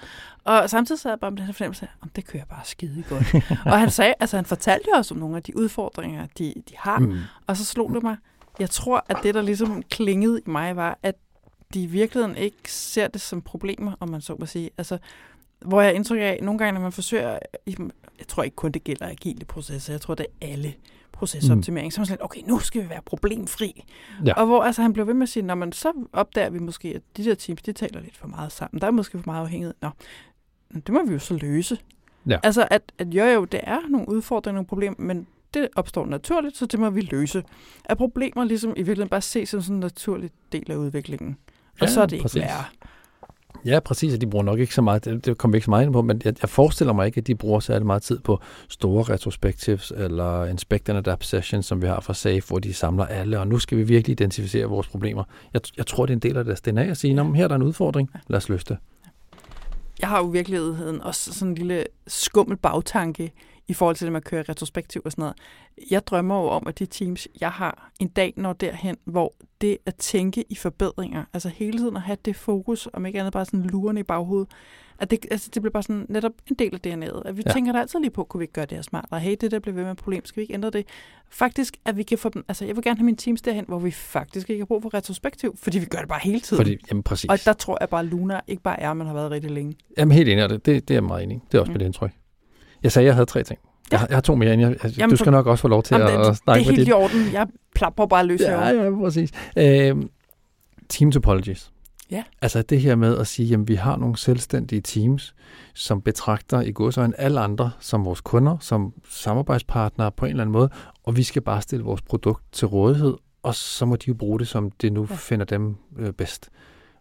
Og samtidig sad jeg bare med den her fornemmelse af, det kører bare skide godt. [LAUGHS] og han sagde, altså han fortalte os om nogle af de udfordringer, de, de har. Mm. Og så slog det mig, jeg tror, at det, der ligesom klingede i mig, var, at de i virkeligheden ikke ser det som problemer, om man så må sige. Altså, hvor jeg indtryk af, nogle gange, når man forsøger, jeg tror ikke kun det gælder agile processer, jeg tror, det er alle procesoptimering, mm. så er man sådan okay, nu skal vi være problemfri. Ja. Og hvor altså, han blev ved med at sige, når man så opdager vi måske, at de der teams, de taler lidt for meget sammen. Der er måske for meget afhængighed. Nå, det må vi jo så løse. Ja. Altså, at, at jo, jo, det er nogle udfordringer, nogle problemer, men det opstår naturligt, så det må vi løse. At problemer ligesom i virkeligheden bare ses som sådan en naturlig del af udviklingen. Og ja, så er det præcis. ikke værre. Ja, præcis, og de bruger nok ikke så meget, det, det kommer vi ikke så meget ind på, men jeg, jeg forestiller mig ikke, at de bruger særlig meget tid på store retrospectives eller inspect and adapt sessions, som vi har fra SAFE, hvor de samler alle, og nu skal vi virkelig identificere vores problemer. Jeg, jeg tror, det er en del af deres DNA at sige, her er der en udfordring, lad os løse det. Jeg har jo i virkeligheden også sådan en lille skummel bagtanke i forhold til det med at køre retrospektiv og sådan noget. Jeg drømmer jo om, at de teams, jeg har, en dag når derhen, hvor det at tænke i forbedringer, altså hele tiden at have det fokus, om ikke andet bare sådan lurende i baghovedet, at det, altså, det bliver bare sådan netop en del af DNA'et. At vi ja. tænker da altid lige på, kunne vi ikke gøre det her smartere? Hey, det der bliver ved med et problem, skal vi ikke ændre det? Faktisk, at vi kan få dem, altså jeg vil gerne have mine teams derhen, hvor vi faktisk ikke har brug for retrospektiv, fordi vi gør det bare hele tiden. Fordi, jamen præcis. Og der tror jeg bare, at Luna ikke bare er, man har været rigtig længe. Jamen helt enig, det, det, det er jeg meget enig Det er også mm. mit indtryk. Jeg sagde, jeg havde tre ting. Ja. Jeg, har, jeg har to mere, end jeg, jeg, jamen, du skal nok også få lov til jamen, at, det, at snakke Det er helt i orden. Jeg plapper bare løs Ja, ja, præcis. Øh, team topologies. Ja. Altså det her med at sige, at vi har nogle selvstændige teams, som betragter i godsøjne alle andre som vores kunder, som samarbejdspartnere på en eller anden måde, og vi skal bare stille vores produkt til rådighed, og så må de jo bruge det, som det nu ja. finder dem øh, bedst.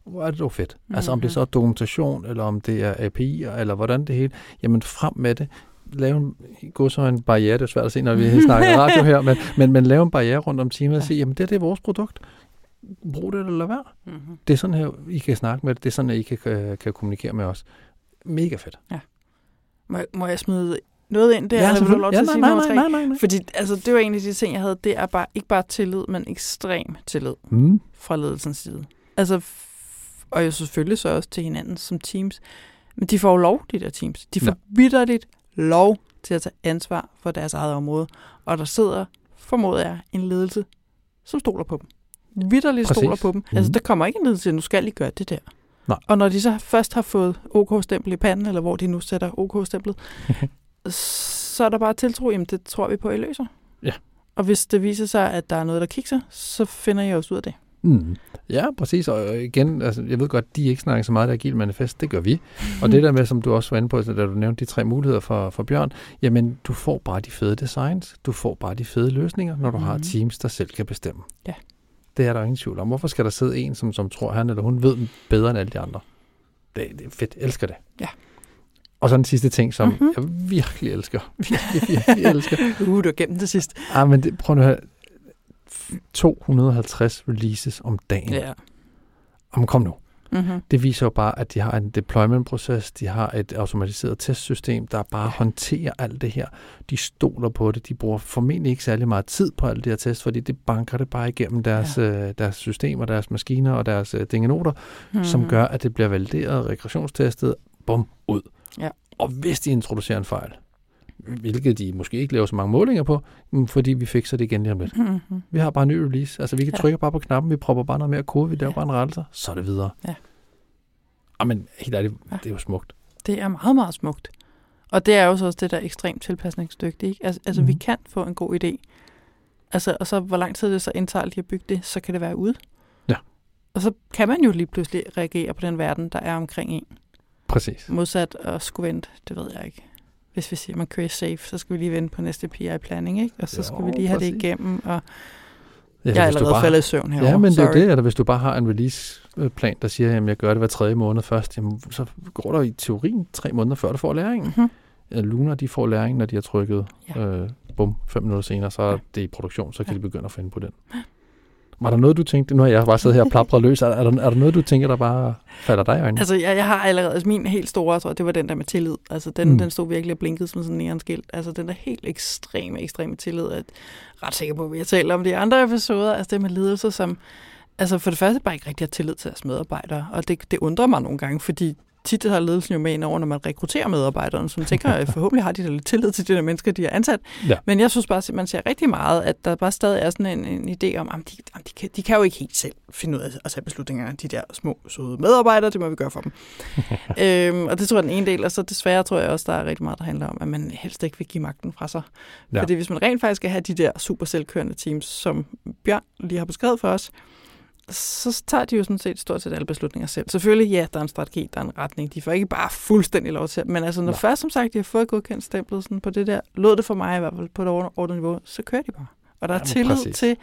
Hvor er det dog fedt. Mm-hmm. Altså om det så er dokumentation, eller om det er API'er, eller hvordan det hele, jamen frem med det. Lave en, gå så en barriere, det er svært at se, når vi [LAUGHS] snakker radio her, men, men, men lave en barriere rundt om teamet og sige, jamen det, det er vores produkt brug det eller lad være. Mm-hmm. Det er sådan her, I kan snakke med det. Det er sådan, at I kan, kan, kan kommunikere med os. Mega fedt. Ja. Må, må jeg smide noget ind der? Ja, eller vil du lov til ja, at sige nej, nej, nej, nej, nej. Fordi altså, det var en af de ting, jeg havde. Det er bare, ikke bare tillid, men ekstrem tillid mm. fra ledelsens side. Altså, og jo selvfølgelig så også til hinanden som teams. Men de får jo lov, de der teams. De får ja. vidderligt lov til at tage ansvar for deres eget område. Og der sidder, formoder jeg, en ledelse, som stoler på dem vidderligt stoler på dem. Mm. Altså, mhm. der kommer ikke en led til, at nu skal I gøre det der. Nej. Og når de så først har fået OK-stempel i panden, eller hvor de nu sætter OK-stemplet, [LAUGHS] så er der bare tiltro, jamen det tror vi på, I løser. Ja. Og hvis det viser sig, at der er noget, der kikser, så finder jeg også ud af det. Mm. Ja, præcis. Og igen, altså, jeg ved godt, de ikke snakker så meget af Agil Manifest. Det gør vi. Og det der med, som du også var inde på, da du nævnte de tre muligheder for, for Bjørn, jamen, du får bare de fede designs. Du får bare de fede løsninger, når du mm. har teams, der selv kan bestemme. Ja. Det er der ingen tvivl om. Hvorfor skal der sidde en, som, som tror, han eller hun ved bedre end alle de andre? Det, det er fedt. Elsker det. Ja. Og så den sidste ting, som mm-hmm. jeg virkelig elsker. [LAUGHS] Virkelig, virkelig elsker. uh, du har gemt det sidst. Ah, men det, prøv nu at 250 releases om dagen. Ja. Om kom nu. Mm-hmm. Det viser jo bare, at de har en deployment-proces, de har et automatiseret testsystem, der bare håndterer alt det her. De stoler på det, de bruger formentlig ikke særlig meget tid på alt det her test, fordi det banker det bare igennem deres, ja. øh, deres systemer, deres maskiner og deres øh, dingenoter, mm-hmm. som gør, at det bliver valideret, regressionstestet, bum, ud. Ja. Og hvis de introducerer en fejl, hvilket de måske ikke laver så mange målinger på, fordi vi fikser det igen lige om lidt. Mm-hmm. Vi har bare en ny release. Altså, vi kan ja. trykke bare på knappen, vi propper bare noget mere kode, vi laver ja. bare en rettelse, så er det videre. Ja. Jamen, helt ærligt, ja. det er jo smukt. Det er meget, meget smukt. Og det er jo så også det der ekstremt tilpasningsdygtige. Ikke? Altså, altså mm. vi mhm. kan få en god idé. Altså, og så hvor lang tid det så indtager lige at bygge det, så kan det være ude. Ja. Og så kan man jo lige pludselig reagere på den verden, der er omkring en. Præcis. Modsat at skulle vente, det ved jeg ikke hvis vi siger, at man kører safe, så skal vi lige vente på næste PI-planning, ikke? Og så skal jo, vi lige have præcis. det igennem, og ja, jeg er allerede bare, faldet i søvn herovre. Ja, men Sorry. det er det, eller hvis du bare har en release-plan, der siger, at jeg gør det hver tredje måned først, jamen, så går der i teorien tre måneder, før du får læringen. Mm-hmm. Luna, de får læring, når de har trykket, ja. øh, bum, fem minutter senere, så er ja. det i produktion, så kan ja. de begynde at finde på den. Var der noget, du tænkte, nu har jeg bare siddet her og plapret løs, er, er, der, er der noget, du tænker, der bare falder dig i øjnene? Altså, jeg, jeg har allerede, altså min helt store, tror jeg, det var den der med tillid. Altså, den, mm. den stod virkelig og blinkede som sådan en skilt. Altså, den der helt ekstreme, ekstreme tillid, at ret sikker på, at vi har talt om de andre episoder, altså det med ledelse, som, altså for det første bare ikke rigtig har tillid til deres medarbejdere, og det, det undrer mig nogle gange, fordi tit har ledelsen jo med ind over, når man rekrutterer medarbejderne, som tænker, at forhåbentlig har de da lidt tillid til de der mennesker, de har ansat. Ja. Men jeg synes bare, at man ser rigtig meget, at der bare stadig er sådan en, en idé om, at de, de, kan, de kan jo ikke helt selv finde ud af at tage beslutninger. De der små, søde medarbejdere, det må vi gøre for dem. [LAUGHS] øhm, og det tror jeg er den ene del, og så desværre tror jeg også, der er rigtig meget, der handler om, at man helst ikke vil give magten fra sig. Ja. Fordi hvis man rent faktisk skal have de der super selvkørende teams, som Bjørn lige har beskrevet for os, så tager de jo sådan set stort set alle beslutninger selv. Selvfølgelig, ja, der er en strategi, der er en retning. De får ikke bare fuldstændig lov til Men altså, når Nej. først som sagt, de har fået godkendt stemplet sådan på det der, lod det for mig i hvert fald på et ordentligt niveau, så kører de bare. Og der er tillid præcis. til,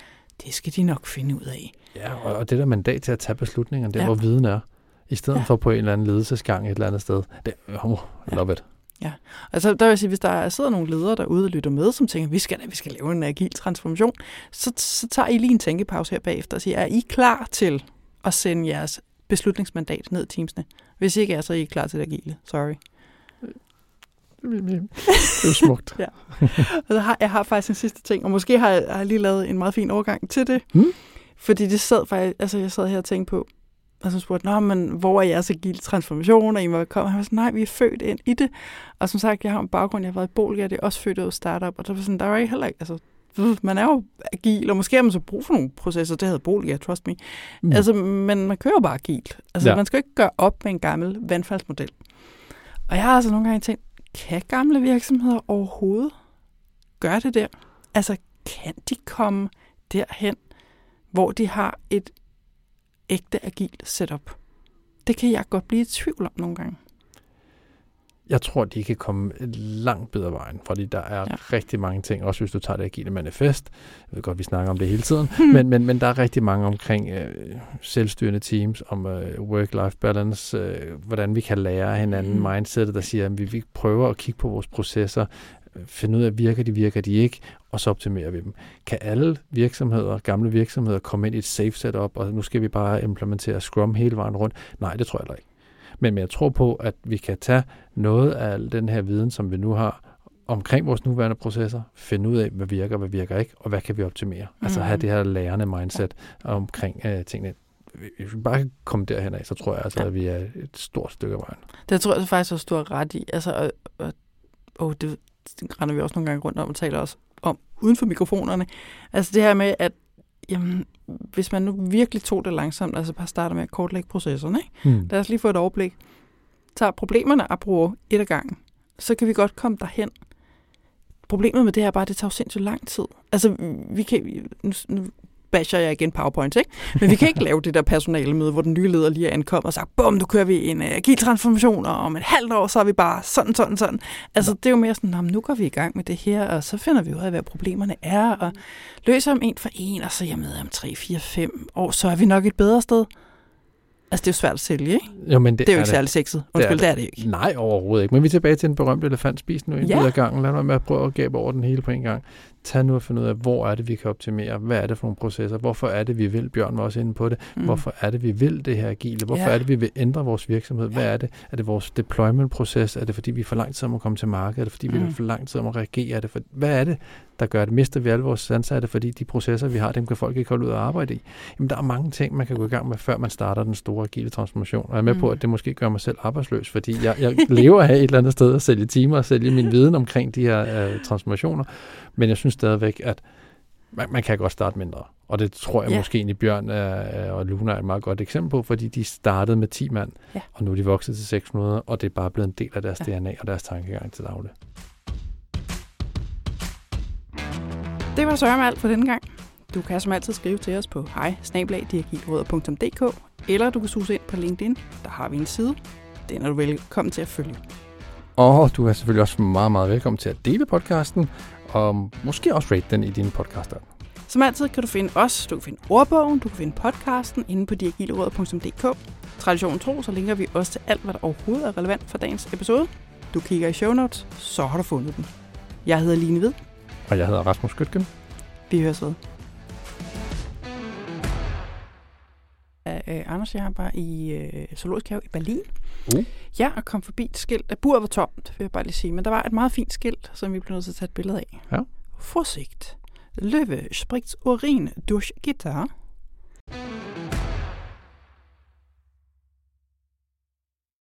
det skal de nok finde ud af. Ja, og det der mandat til at tage beslutninger, det ja. hvor viden er, i stedet ja. for på en eller anden ledelsesgang et eller andet sted. Det, oh, love it. Ja, altså der vil jeg sige, hvis der sidder nogle ledere derude og lytter med, som tænker, vi skal vi skal lave en agil transformation, så, så tager I lige en tænkepause her bagefter og siger, er I klar til at sende jeres beslutningsmandat ned i teamsene? Hvis I ikke er, så er I klar til det agile. Sorry. Det er jo smukt. [LAUGHS] ja. Og har, jeg har faktisk en sidste ting, og måske har jeg, har lige lavet en meget fin overgang til det. Hmm? Fordi det sad faktisk, altså jeg sad her og tænkte på, og så spurgte, Nå, men hvor er jeres agile transformation, og I må komme? Han var sådan, nej, vi er født ind i det. Og som sagt, jeg har en baggrund, jeg har været i Bolga, det er også født ud af startup, og der var sådan, der var ikke heller ikke, altså, man er jo agil, og måske har man så brug for nogle processer, det havde Bolga, trust me. Mm. Altså, men man kører bare agilt. Altså, ja. man skal ikke gøre op med en gammel vandfaldsmodel. Og jeg har altså nogle gange tænkt, kan gamle virksomheder overhovedet gøre det der? Altså, kan de komme derhen, hvor de har et ægte agilt setup? Det kan jeg godt blive i tvivl om nogle gange. Jeg tror, de kan komme langt bedre vejen, fordi der er ja. rigtig mange ting, også hvis du tager det agile manifest. Jeg ved godt, vi snakker om det hele tiden, hmm. men, men, men der er rigtig mange omkring øh, selvstyrende teams, om øh, work-life balance, øh, hvordan vi kan lære hinanden, hmm. mindsetet, der siger, at vi, vi prøver at kigge på vores processer, finde ud af, virker de, virker de ikke, og så optimerer vi dem. Kan alle virksomheder, gamle virksomheder, komme ind i et safe setup, og nu skal vi bare implementere Scrum hele vejen rundt? Nej, det tror jeg ikke. Men jeg tror på, at vi kan tage noget af den her viden, som vi nu har omkring vores nuværende processer, finde ud af, hvad virker, hvad virker ikke, og hvad kan vi optimere. Mm. Altså have mm. det her lærende mindset omkring uh, tingene. Hvis vi bare kan komme derhen af, så tror jeg altså, ja. at vi er et stort stykke af vejen. Det tror jeg faktisk også, du har ret i. Altså, og, og, og det, det render vi også nogle gange rundt om og taler også om uden for mikrofonerne. Altså det her med, at jamen, hvis man nu virkelig tog det langsomt, altså bare starter med at kortlægge processerne, ikke? Hmm. lad os lige få et overblik, tager problemerne og bruger et af gangen, så kan vi godt komme derhen. Problemet med det her er bare, at det tager jo sindssygt lang tid. Altså, vi kan, nu, nu basher jeg igen PowerPoint, ikke? Men vi kan ikke lave det der personale møde, hvor den nye leder lige er ankommet og sagt, bum, nu kører vi en uh, agil transformation, og om et halvt år, så er vi bare sådan, sådan, sådan. Altså, det er jo mere sådan, nu går vi i gang med det her, og så finder vi ud af, hvad problemerne er, og løser dem en for en, og så jeg med om 3, 4, 5 år, så er vi nok et bedre sted. Altså, det er jo svært at sælge, ikke? Jo, men det, det er jo ikke det. særlig sexet. Undskyld, det er, det. det er det ikke. Nej, overhovedet ikke. Men vi er tilbage til en berømt elefant. Spis nu ja. ud af gangen. Lad mig med at prøve at gabe over den hele på en gang tag nu og finde ud af, hvor er det, vi kan optimere, hvad er det for nogle processer, hvorfor er det, vi vil, Bjørn var også inde på det, mm. hvorfor er det, vi vil det her agile, hvorfor ja. er det, vi vil ændre vores virksomhed, hvad er det, er det vores deployment-proces, er det fordi, vi får lang tid om at komme til markedet, er det fordi, mm. vi får lang tid om at reagere, er det for, hvad er det, der gør det? Mister vi alle vores ansatte, fordi de processer, vi har, dem kan folk ikke holde ud og arbejde i? Jamen, der er mange ting, man kan gå i gang med, før man starter den store agile transformation. Og jeg er med mm. på, at det måske gør mig selv arbejdsløs, fordi jeg, jeg lever her et eller andet sted og sælge timer og sælge min viden omkring de her uh, transformationer. Men jeg synes stadigvæk, at man, man kan godt starte mindre. Og det tror jeg ja. måske egentlig Bjørn uh, og Luna er et meget godt eksempel på, fordi de startede med 10 mand, ja. og nu er de vokset til 600, og det er bare blevet en del af deres ja. DNA og deres tankegang til daglig. Det var så alt for denne gang. Du kan som altid skrive til os på hej eller du kan suge ind på LinkedIn. Der har vi en side. Den er du velkommen til at følge. Og du er selvfølgelig også meget, meget velkommen til at dele podcasten, og måske også rate den i dine podcaster. Som altid kan du finde os, du kan finde ordbogen, du kan finde podcasten inde på diagilerådet.dk. Traditionen tro, så linker vi også til alt, hvad der overhovedet er relevant for dagens episode. Du kigger i show notes, så har du fundet den. Jeg hedder Line Hvid. Og jeg hedder Rasmus Skytgen. Vi høres ved. Uh, Anders, jeg bare i uh, Zoologisk Have i Berlin. Uh. Ja, og kom forbi et skilt. At buret var tomt, vil jeg bare lige sige. Men der var et meget fint skilt, som vi blev nødt til at tage et billede af. Ja. Vorsicht. Løve spricht Urin durch Gitter.